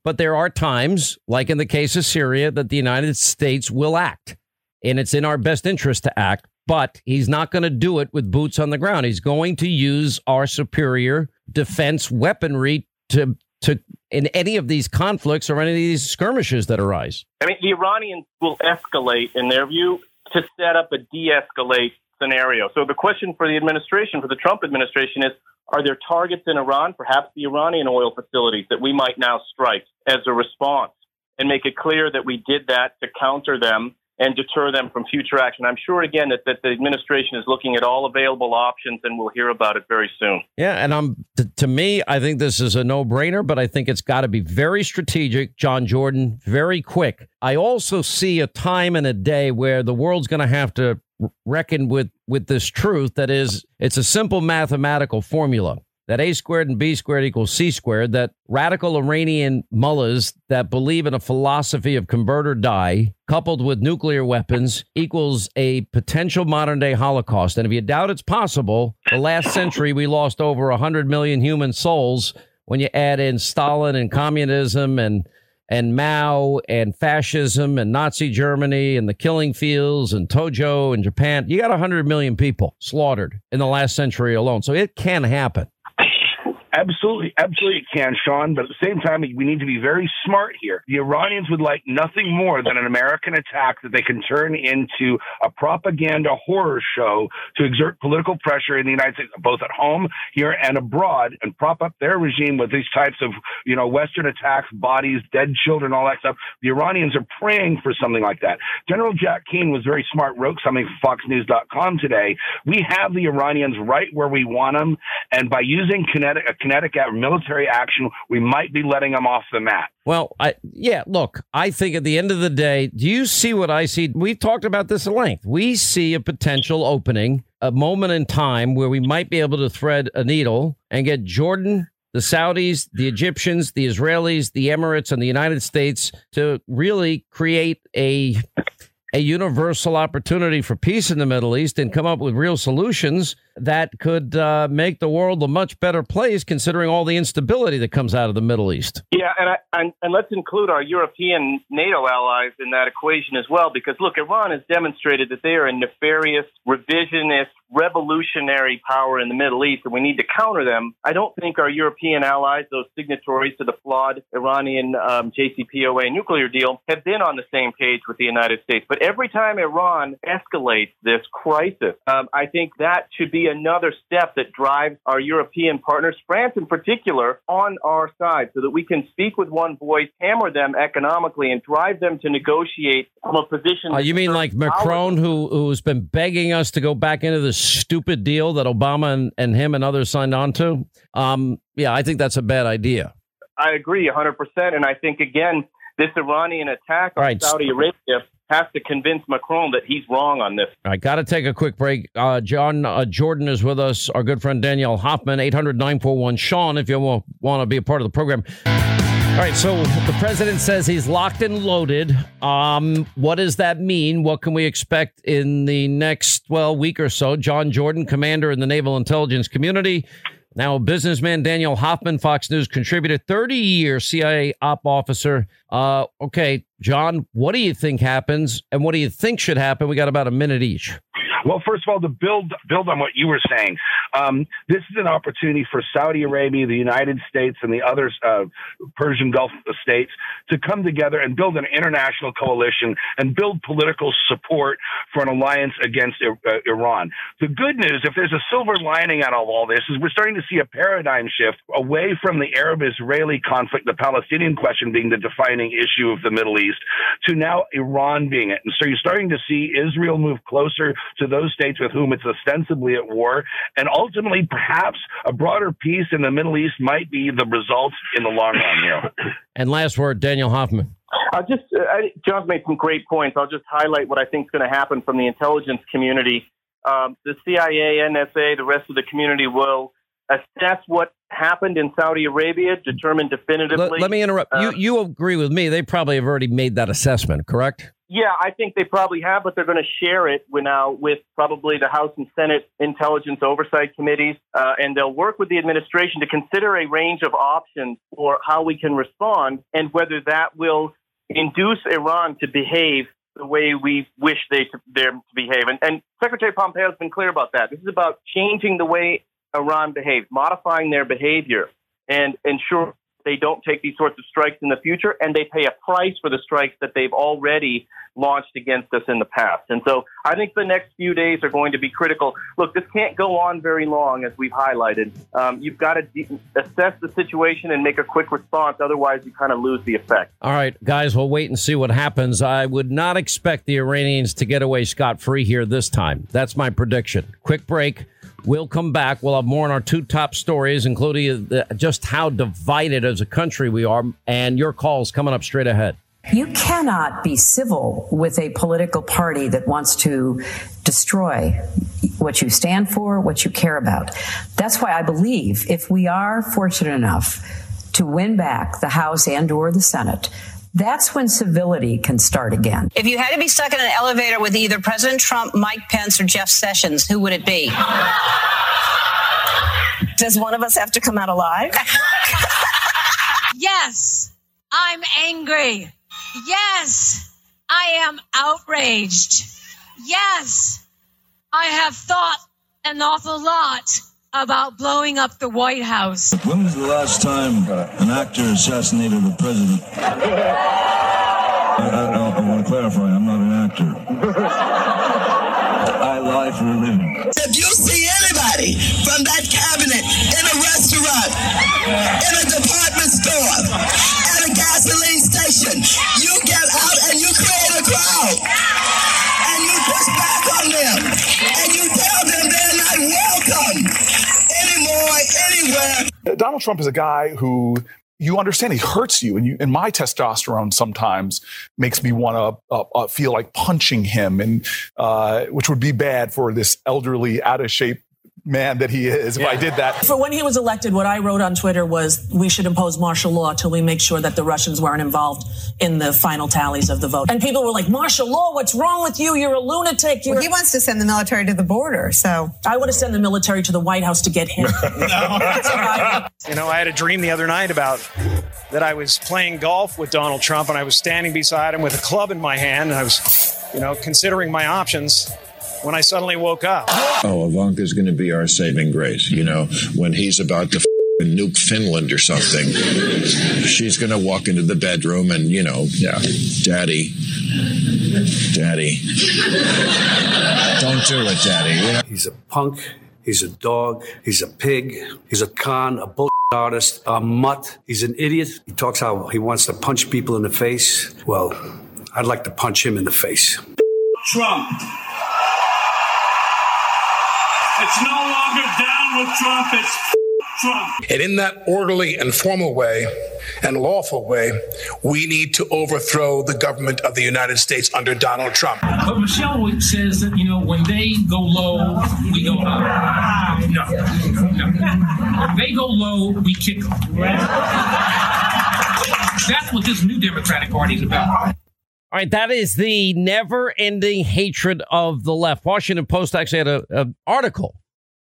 But there are times, like in the case of Syria, that the United States will act, and it's in our best interest to act but he's not going to do it with boots on the ground. He's going to use our superior defense weaponry to to in any of these conflicts or any of these skirmishes that arise. I mean, the Iranians will escalate in their view to set up a de-escalate scenario. So the question for the administration, for the Trump administration, is: Are there targets in Iran, perhaps the Iranian oil facilities, that we might now strike as a response? And make it clear that we did that to counter them and deter them from future action. I'm sure again that, that the administration is looking at all available options and we'll hear about it very soon. Yeah, and I'm to, to me, I think this is a no-brainer, but I think it's got to be very strategic, John Jordan, very quick. I also see a time and a day where the world's going to have to reckon with with this truth that is it's a simple mathematical formula that A squared and B squared equals C squared, that radical Iranian mullahs that believe in a philosophy of convert or die, coupled with nuclear weapons, equals a potential modern day Holocaust. And if you doubt it's possible, the last century we lost over 100 million human souls when you add in Stalin and communism and and Mao and fascism and Nazi Germany and the killing fields and Tojo and Japan. You got 100 million people slaughtered in the last century alone. So it can happen. Absolutely, absolutely can, Sean. But at the same time, we need to be very smart here. The Iranians would like nothing more than an American attack that they can turn into a propaganda horror show to exert political pressure in the United States, both at home here and abroad, and prop up their regime with these types of, you know, Western attacks, bodies, dead children, all that stuff. The Iranians are praying for something like that. General Jack Keane was very smart, wrote something for FoxNews.com today. We have the Iranians right where we want them, and by using kinetic kinetic military action, we might be letting them off the mat. Well, I yeah, look, I think at the end of the day, do you see what I see? We've talked about this at length. We see a potential opening, a moment in time where we might be able to thread a needle and get Jordan the Saudis, the Egyptians, the Israelis, the Emirates, and the United States to really create a a universal opportunity for peace in the Middle East and come up with real solutions that could uh, make the world a much better place, considering all the instability that comes out of the Middle East. Yeah, and, I, and, and let's include our European NATO allies in that equation as well, because look, Iran has demonstrated that they are a nefarious, revisionist, revolutionary power in the Middle East, and we need to counter them. I don't think our European allies, those signatories to the flawed Iranian um, JCPOA nuclear deal, have been on the same page with the United States. But every time Iran escalates this crisis, um, I think that should be another step that drives our European partners, France in particular, on our side so that we can speak with one voice, hammer them economically, and drive them to negotiate from a position. Uh, you mean like Macron, who, who's been begging us to go back into this stupid deal that Obama and, and him and others signed on to? Um, yeah, I think that's a bad idea. I agree 100%. And I think, again, this Iranian attack on right. Saudi Arabia has to convince Macron that he's wrong on this. I got to take a quick break. Uh, John uh, Jordan is with us. Our good friend Daniel Hoffman, 800 941 Sean, if you want, to be a part of the program. All right, so the president says he's locked and loaded. Um, what does that mean? What can we expect in the next, well, week or so? John Jordan, commander in the naval intelligence community, now, businessman Daniel Hoffman, Fox News contributor, 30 year CIA op officer. Uh, okay, John, what do you think happens and what do you think should happen? We got about a minute each. Well, first of all, to build build on what you were saying, um, this is an opportunity for Saudi Arabia, the United States, and the other uh, Persian Gulf states to come together and build an international coalition and build political support for an alliance against uh, Iran. The good news, if there's a silver lining out of all this, is we're starting to see a paradigm shift away from the Arab-Israeli conflict, the Palestinian question being the defining issue of the Middle East, to now Iran being it. And so you're starting to see Israel move closer to those states with whom it's ostensibly at war. And ultimately, perhaps a broader peace in the Middle East might be the result in the long run here. And last word, Daniel Hoffman. I'll just, uh, I, John's made some great points. I'll just highlight what I think is going to happen from the intelligence community. Um, the CIA, NSA, the rest of the community will assess what happened in Saudi Arabia, determine definitively. Let, let me interrupt. Uh, you you agree with me? They probably have already made that assessment, correct? Yeah, I think they probably have, but they're going to share it now with probably the House and Senate intelligence oversight committees, uh, and they'll work with the administration to consider a range of options for how we can respond and whether that will induce Iran to behave the way we wish they to, them to behave. And, and Secretary Pompeo has been clear about that. This is about changing the way Iran behaves, modifying their behavior, and ensure they don't take these sorts of strikes in the future, and they pay a price for the strikes that they've already launched against us in the past. And so I think the next few days are going to be critical. Look, this can't go on very long, as we've highlighted. Um, you've got to de- assess the situation and make a quick response. Otherwise, you kind of lose the effect. All right, guys, we'll wait and see what happens. I would not expect the Iranians to get away scot free here this time. That's my prediction. Quick break. We'll come back. We'll have more on our two top stories, including the, just how divided as a country we are, and your calls coming up straight ahead. You cannot be civil with a political party that wants to destroy what you stand for, what you care about. That's why I believe if we are fortunate enough to win back the House and or the Senate, that's when civility can start again. If you had to be stuck in an elevator with either President Trump, Mike Pence, or Jeff Sessions, who would it be? Does one of us have to come out alive? yes, I'm angry. Yes, I am outraged. Yes, I have thought an awful lot about blowing up the White House. When was the last time uh, an actor assassinated a president? I, I, I want to clarify, I'm not an actor. I lie for a living. If you see anybody from that cabinet in a restaurant, in a department store, station, you get out and you create a crowd. And you push back on them. And you tell them they're not welcome anymore, anywhere. Donald Trump is a guy who you understand he hurts you and, you, and my testosterone sometimes makes me want to uh, uh, feel like punching him and uh, which would be bad for this elderly out of shape man that he is if I did that. For when he was elected, what I wrote on Twitter was we should impose martial law till we make sure that the Russians weren't involved in the final tallies of the vote. And people were like, martial law, what's wrong with you? You're a lunatic. You're Well, he wants to send the military to the border, so. I would have sent the military to the White House to get him. You know, I had a dream the other night about that I was playing golf with Donald Trump and I was standing beside him with a club in my hand and I was, you know, considering my options when I suddenly woke up. Oh, Ivanka's going to be our saving grace. You know, when he's about to f- nuke Finland or something, she's going to walk into the bedroom and, you know, yeah, daddy, daddy, don't do it, daddy. Yeah. He's a punk. He's a dog. He's a pig. He's a con, a bull artist, a mutt. He's an idiot. He talks how he wants to punch people in the face. Well, I'd like to punch him in the face. Trump. It's no longer down with Trump, it's Trump. And in that orderly and formal way and lawful way, we need to overthrow the government of the United States under Donald Trump. But Michelle says that, you know, when they go low, we go high. No. no. When they go low, we kick them. That's what this new Democratic Party is about. All right, that is the never-ending hatred of the left. Washington Post actually had an article.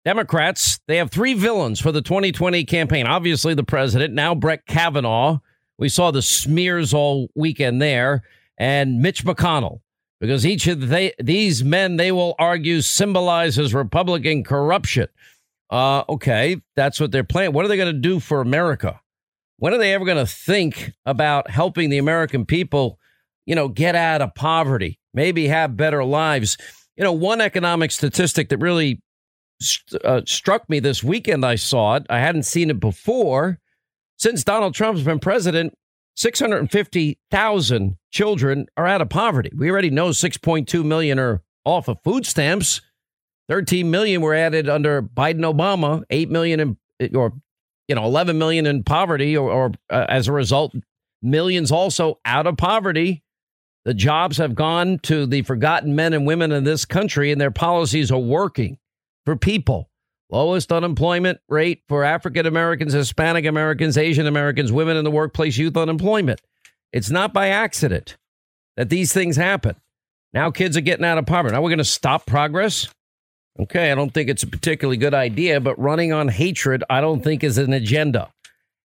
Democrats, they have three villains for the 2020 campaign. Obviously, the president, now Brett Kavanaugh. We saw the smears all weekend there, and Mitch McConnell. because each of they, these men, they will argue, symbolizes Republican corruption. Uh, okay, that's what they're playing. What are they going to do for America? When are they ever going to think about helping the American people, you know, get out of poverty, maybe have better lives? You know, one economic statistic that really uh, struck me this weekend, I saw it. I hadn't seen it before. Since Donald Trump's been president, 650,000 children are out of poverty. We already know 6.2 million are off of food stamps. 13 million were added under Biden Obama, 8 million in, or you know 11 million in poverty or, or uh, as a result millions also out of poverty. The jobs have gone to the forgotten men and women in this country and their policies are working for people. Lowest unemployment rate for African Americans, Hispanic Americans, Asian Americans, women in the workplace, youth unemployment. It's not by accident that these things happen. Now kids are getting out of poverty. Now we're going to stop progress. Okay, I don't think it's a particularly good idea, but running on hatred, I don't think is an agenda.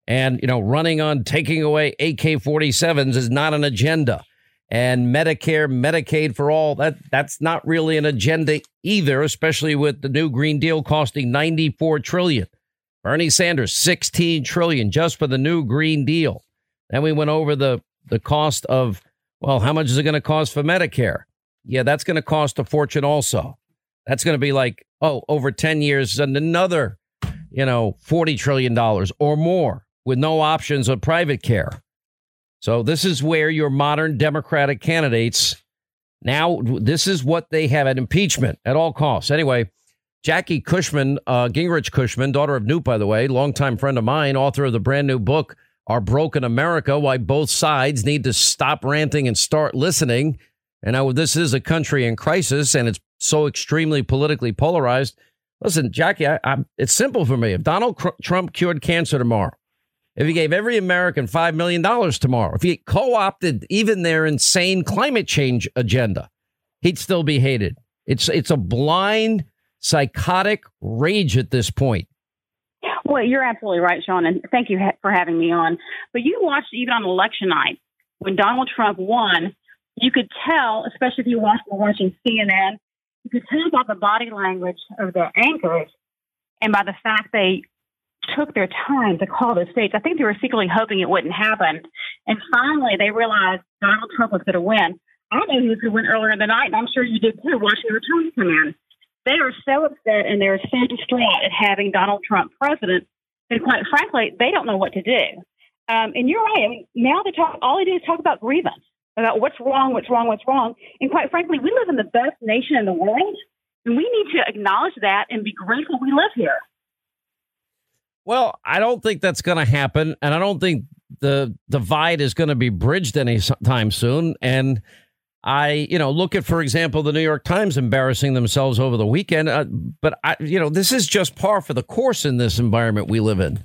And, you know, running on taking away AK 47s is not an agenda and Medicare, Medicaid for all that that's not really an agenda either, especially with the new Green Deal costing 94 trillion. Bernie Sanders 16 trillion just for the new Green Deal. Then we went over the the cost of well, how much is it going to cost for Medicare? Yeah, that's going to cost a fortune also. That's going to be like oh, over 10 years and another, you know, 40 trillion dollars or more with no options of private care. So this is where your modern Democratic candidates now this is what they have at impeachment at all costs. Anyway, Jackie Cushman, uh, Gingrich Cushman, daughter of Newt, by the way, longtime friend of mine, author of the brand new book, Our Broken America Why Both Sides Need to Stop Ranting and Start Listening. And now this is a country in crisis and it's so extremely politically polarized. Listen, Jackie, I, it's simple for me. If Donald Trump cured cancer tomorrow, if he gave every American $5 million tomorrow, if he co opted even their insane climate change agenda, he'd still be hated. It's, it's a blind, psychotic rage at this point. Well, you're absolutely right, Sean, and thank you for having me on. But you watched even on election night when Donald Trump won, you could tell, especially if you watched watching CNN, you could tell by the body language of the anchors and by the fact they took their time to call the states. I think they were secretly hoping it wouldn't happen. And finally, they realized Donald Trump was going to win. I knew he was going to win earlier in the night, and I'm sure you did too, watching the returns come in. They are so upset and they're so distraught at having Donald Trump president that, quite frankly, they don't know what to do. Um, and you're right. I mean, now they talk. All they do is talk about grievance, about what's wrong, what's wrong, what's wrong. And quite frankly, we live in the best nation in the world, and we need to acknowledge that and be grateful we live here. Well, I don't think that's going to happen, and I don't think the divide is going to be bridged anytime soon. And I, you know, look at, for example, the New York Times embarrassing themselves over the weekend. Uh, but I, you know, this is just par for the course in this environment we live in.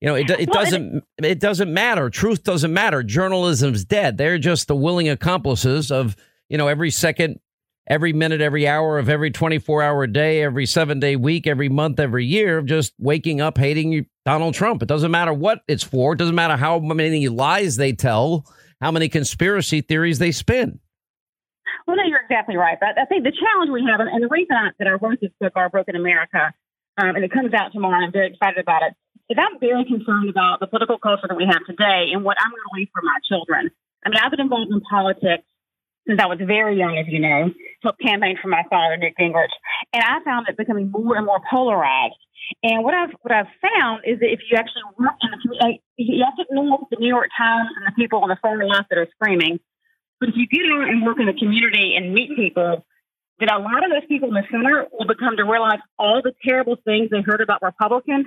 You know, it, it well, doesn't it, it doesn't matter. Truth doesn't matter. Journalism's dead. They're just the willing accomplices of you know every second every minute, every hour of every 24 hour day, every seven day week, every month, every year of just waking up hating Donald Trump. It doesn't matter what it's for. It doesn't matter how many lies they tell, how many conspiracy theories they spin. Well, no, you're exactly right. But I think the challenge we have, and the reason I, that I wrote this book, Our Broken America, um, and it comes out tomorrow, and I'm very excited about it, is I'm very concerned about the political culture that we have today and what I'm going to leave for my children. I mean, I've been involved in politics since I was very young, as you know, helped campaign for my father, Newt Gingrich, and I found it becoming more and more polarized. And what I've what I've found is that if you actually work in the community, you have to ignore the New York Times and the people on the far left that are screaming. But if you get out and work in the community and meet people, that a lot of those people in the center will become to realize all the terrible things they heard about Republicans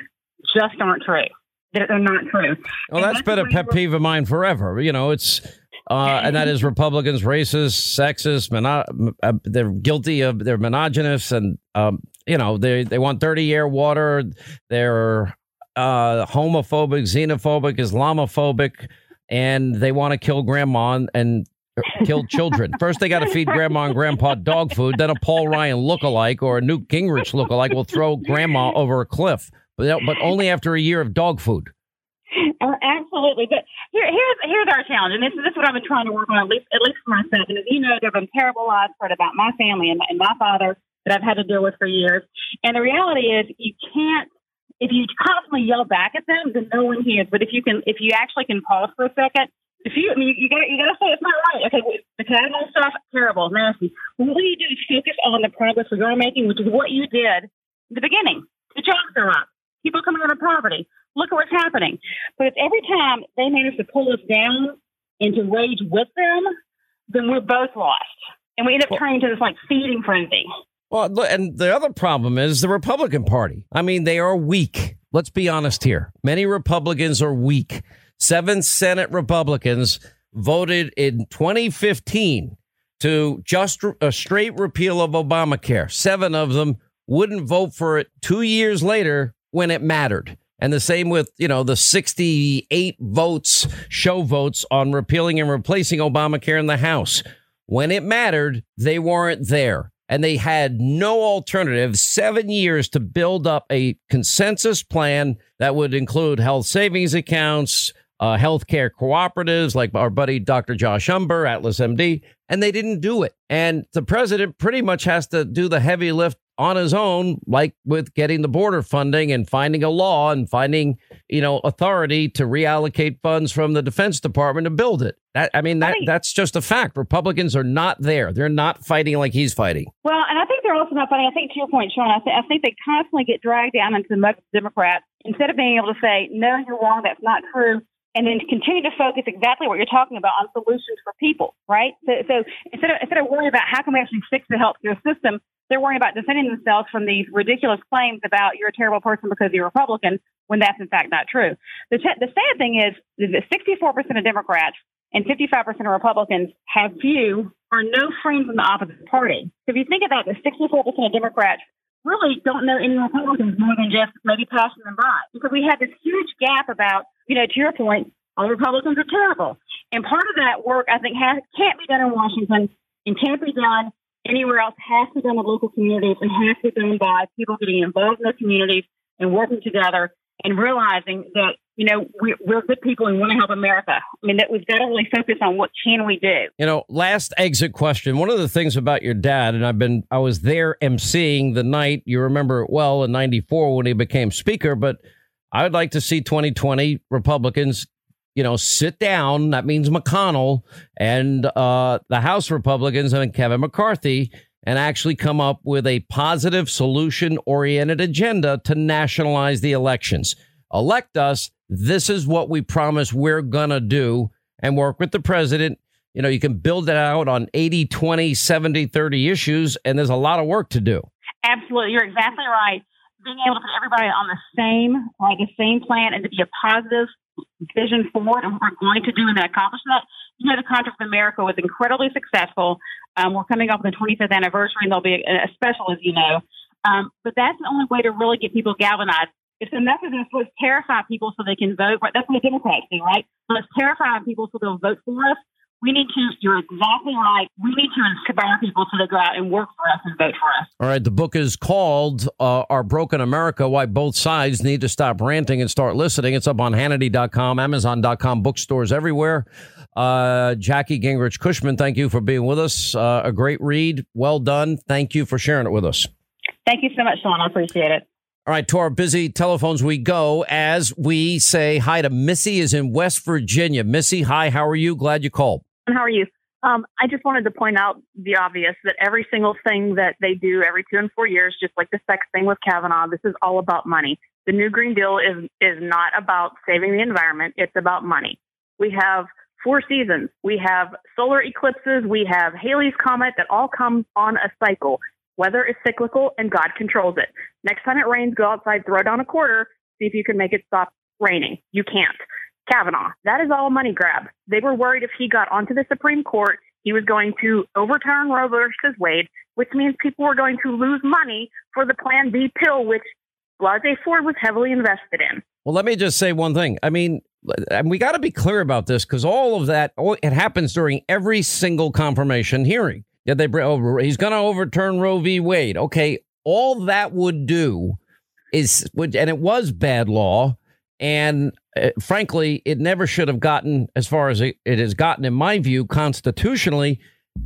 just aren't true. That they're not true. Well, that's, that's been a pet peeve of mine forever. You know, it's uh, and that is Republicans racist, sexist, mono- uh, they're guilty of they're misogynist, and um, you know they they want dirty air, water. They're uh, homophobic, xenophobic, Islamophobic, and they want to kill grandma and, and kill children. First, they got to feed grandma and grandpa dog food. Then a Paul Ryan lookalike or a Newt Gingrich lookalike will throw grandma over a cliff, but but only after a year of dog food. Uh, Absolutely, but here, here's here's our challenge, and this, this is what I've been trying to work on at least at least for myself. And as you know, there have been terrible lies spread about my family and, and my father that I've had to deal with for years. And the reality is, you can't if you constantly yell back at them, then no one hears. But if you can, if you actually can pause for a second, if you, I mean, you got you got to say it's not right. Okay, the cabinet stuff terrible, nasty. What do you do is focus on the progress we are making, which is what you did in the beginning. The jobs are up. People coming out of poverty. Look at what's happening. But if every time they manage to pull us down and to rage with them, then we're both lost. And we end up turning to this like feeding frenzy. Well, look, and the other problem is the Republican Party. I mean, they are weak. Let's be honest here. Many Republicans are weak. Seven Senate Republicans voted in 2015 to just a straight repeal of Obamacare. Seven of them wouldn't vote for it two years later when it mattered. And the same with, you know, the 68 votes, show votes on repealing and replacing Obamacare in the House. When it mattered, they weren't there. And they had no alternative, seven years to build up a consensus plan that would include health savings accounts, uh, healthcare cooperatives like our buddy Dr. Josh Umbehr, Atlas MD, and they didn't do it. And the president pretty much has to do the heavy lift on his own, like with getting the border funding and finding a law and finding, you know, authority to reallocate funds from the Defense Department to build it. That, I mean, that Right. that's just a fact. Republicans are not there. They're not fighting like he's fighting. Well, and I think they're also not fighting. I think to your point, Sean, I, th- I think they constantly get dragged down into the muck of Democrats instead of being able to say, no, you're wrong, that's not true, and then continue to focus exactly what you're talking about on solutions for people, right? So, so instead of instead of worrying about how can we actually fix the healthcare system, they're worrying about defending themselves from these ridiculous claims about you're a terrible person because you're a Republican when that's in fact not true. The, t- the sad thing is that 64% of Democrats and 55% of Republicans have few or no friends in the opposite party. So if you think about the 64% of Democrats really don't know any Republicans more than just maybe passing them by because we have this huge gap about, you know, to your point, all Republicans are terrible. And part of that work, I think, has, can't be done in Washington and can't be done anywhere else, has to be done in local communities and has to be done by people getting involved in those communities and working together and realizing that, you know, we're, we're good people and want to help America. I mean, that we've got to really focus on what can we do. You know, last exit question. One of the things about your dad, and I've been, I was there emceeing the night. You remember it well in '94 when he became speaker. But I would like to see 2020 Republicans, you know, sit down. That means McConnell and uh, the House Republicans and Kevin McCarthy, and actually come up with a positive, solution-oriented agenda to nationalize the elections. Elect us. This is what we promise we're gonna do, and work with the president you know, you can build it out on 80, 20, 70, 30 issues, and there's a lot of work to do. Absolutely. You're exactly right. Being able to put everybody on the same, like the same plan and to be a positive vision forward and what we're going to do and accomplish that. You know, the Contract of America was incredibly successful. Um, we're coming up on the 25th anniversary and there'll be a, a special, as you know. Um, but that's the only way to really get people galvanized. If enough of this, let's terrify people so they can vote. Right? That's what the Democrats do, right? Let's terrify people so they'll vote for us. We need to, you're exactly right. We need to inspire people so they go out and work for us and vote for us. All right. The book is called uh, Our Broken America Why Both Sides Need to Stop Ranting and Start Listening. It's up on Hannity.com, Amazon.com, bookstores everywhere. Uh, Jackie Gingrich Cushman, thank you for being with us. Uh, a great read. Well done. Thank you for sharing it with us. Thank you so much, Sean. I appreciate it. All right, to our busy telephones we go as we say hi to Missy is in West Virginia. Missy, hi, how are you? Glad you called. How are you? Um, I just wanted to point out the obvious that every single thing that they do every two and four years, just like the sex thing with Kavanaugh, this is all about money. The New Green Deal is is not about saving the environment; it's about money. We have four seasons. We have solar eclipses. We have Halley's comet that all comes on a cycle. Weather is cyclical, and God controls it. Next time it rains, go outside, throw down a quarter, see if you can make it stop raining. You can't. Kavanaugh, that is all a money grab. They were worried if he got onto the Supreme Court, he was going to overturn Roe versus Wade, which means people were going to lose money for the Plan B pill, which Blasey Ford was heavily invested in. Well, let me just say one thing. I mean, and we got to be clear about this because all of that, oh, it happens during every single confirmation hearing. Yeah, they bring over. Oh, he's going to overturn Roe v. Wade. Okay, all that would do is, and it was bad law, And uh, frankly, it never should have gotten as far as it, it has gotten, in my view, constitutionally.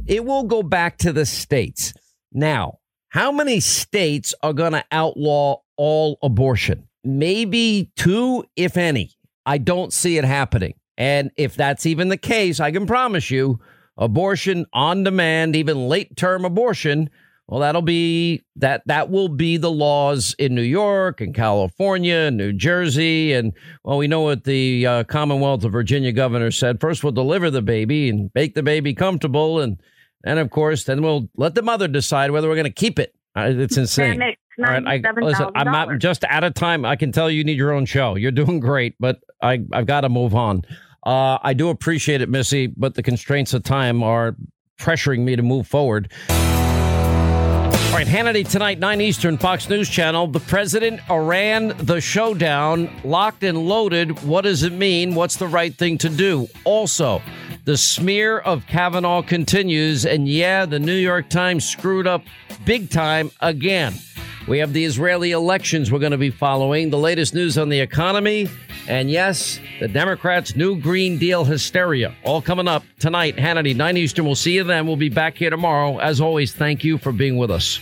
It will go back to the states. Now, how many states are going to outlaw all abortion? Maybe two, if any. I don't see it happening. And if that's even the case, I can promise you abortion on demand, even late term abortion, well, that'll be that that will be the laws in New York and California and New Jersey. And well, we know what the uh, Commonwealth of Virginia governor said. First, we'll deliver the baby and make the baby comfortable. And and of course, then we'll let the mother decide whether we're going to keep it. Uh, it's insane. All right, I, listen, I'm not just out of time. I can tell you, you need your own show. You're doing great, but I, I've got to move on. Uh, I do appreciate it, Missy, but the constraints of time are pressuring me to move forward. All right, Hannity tonight, 9 Eastern, Fox News Channel. The president, Iran, the showdown, locked and loaded. What does it mean? What's the right thing to do? Also, the smear of Kavanaugh continues. And yeah, the New York Times screwed up big time again. We have the Israeli elections we're going to be following, the latest news on the economy, and yes, the Democrats' new Green Deal hysteria. All coming up tonight, Hannity, 9 Eastern. We'll see you then. We'll be back here tomorrow. As always, thank you for being with us.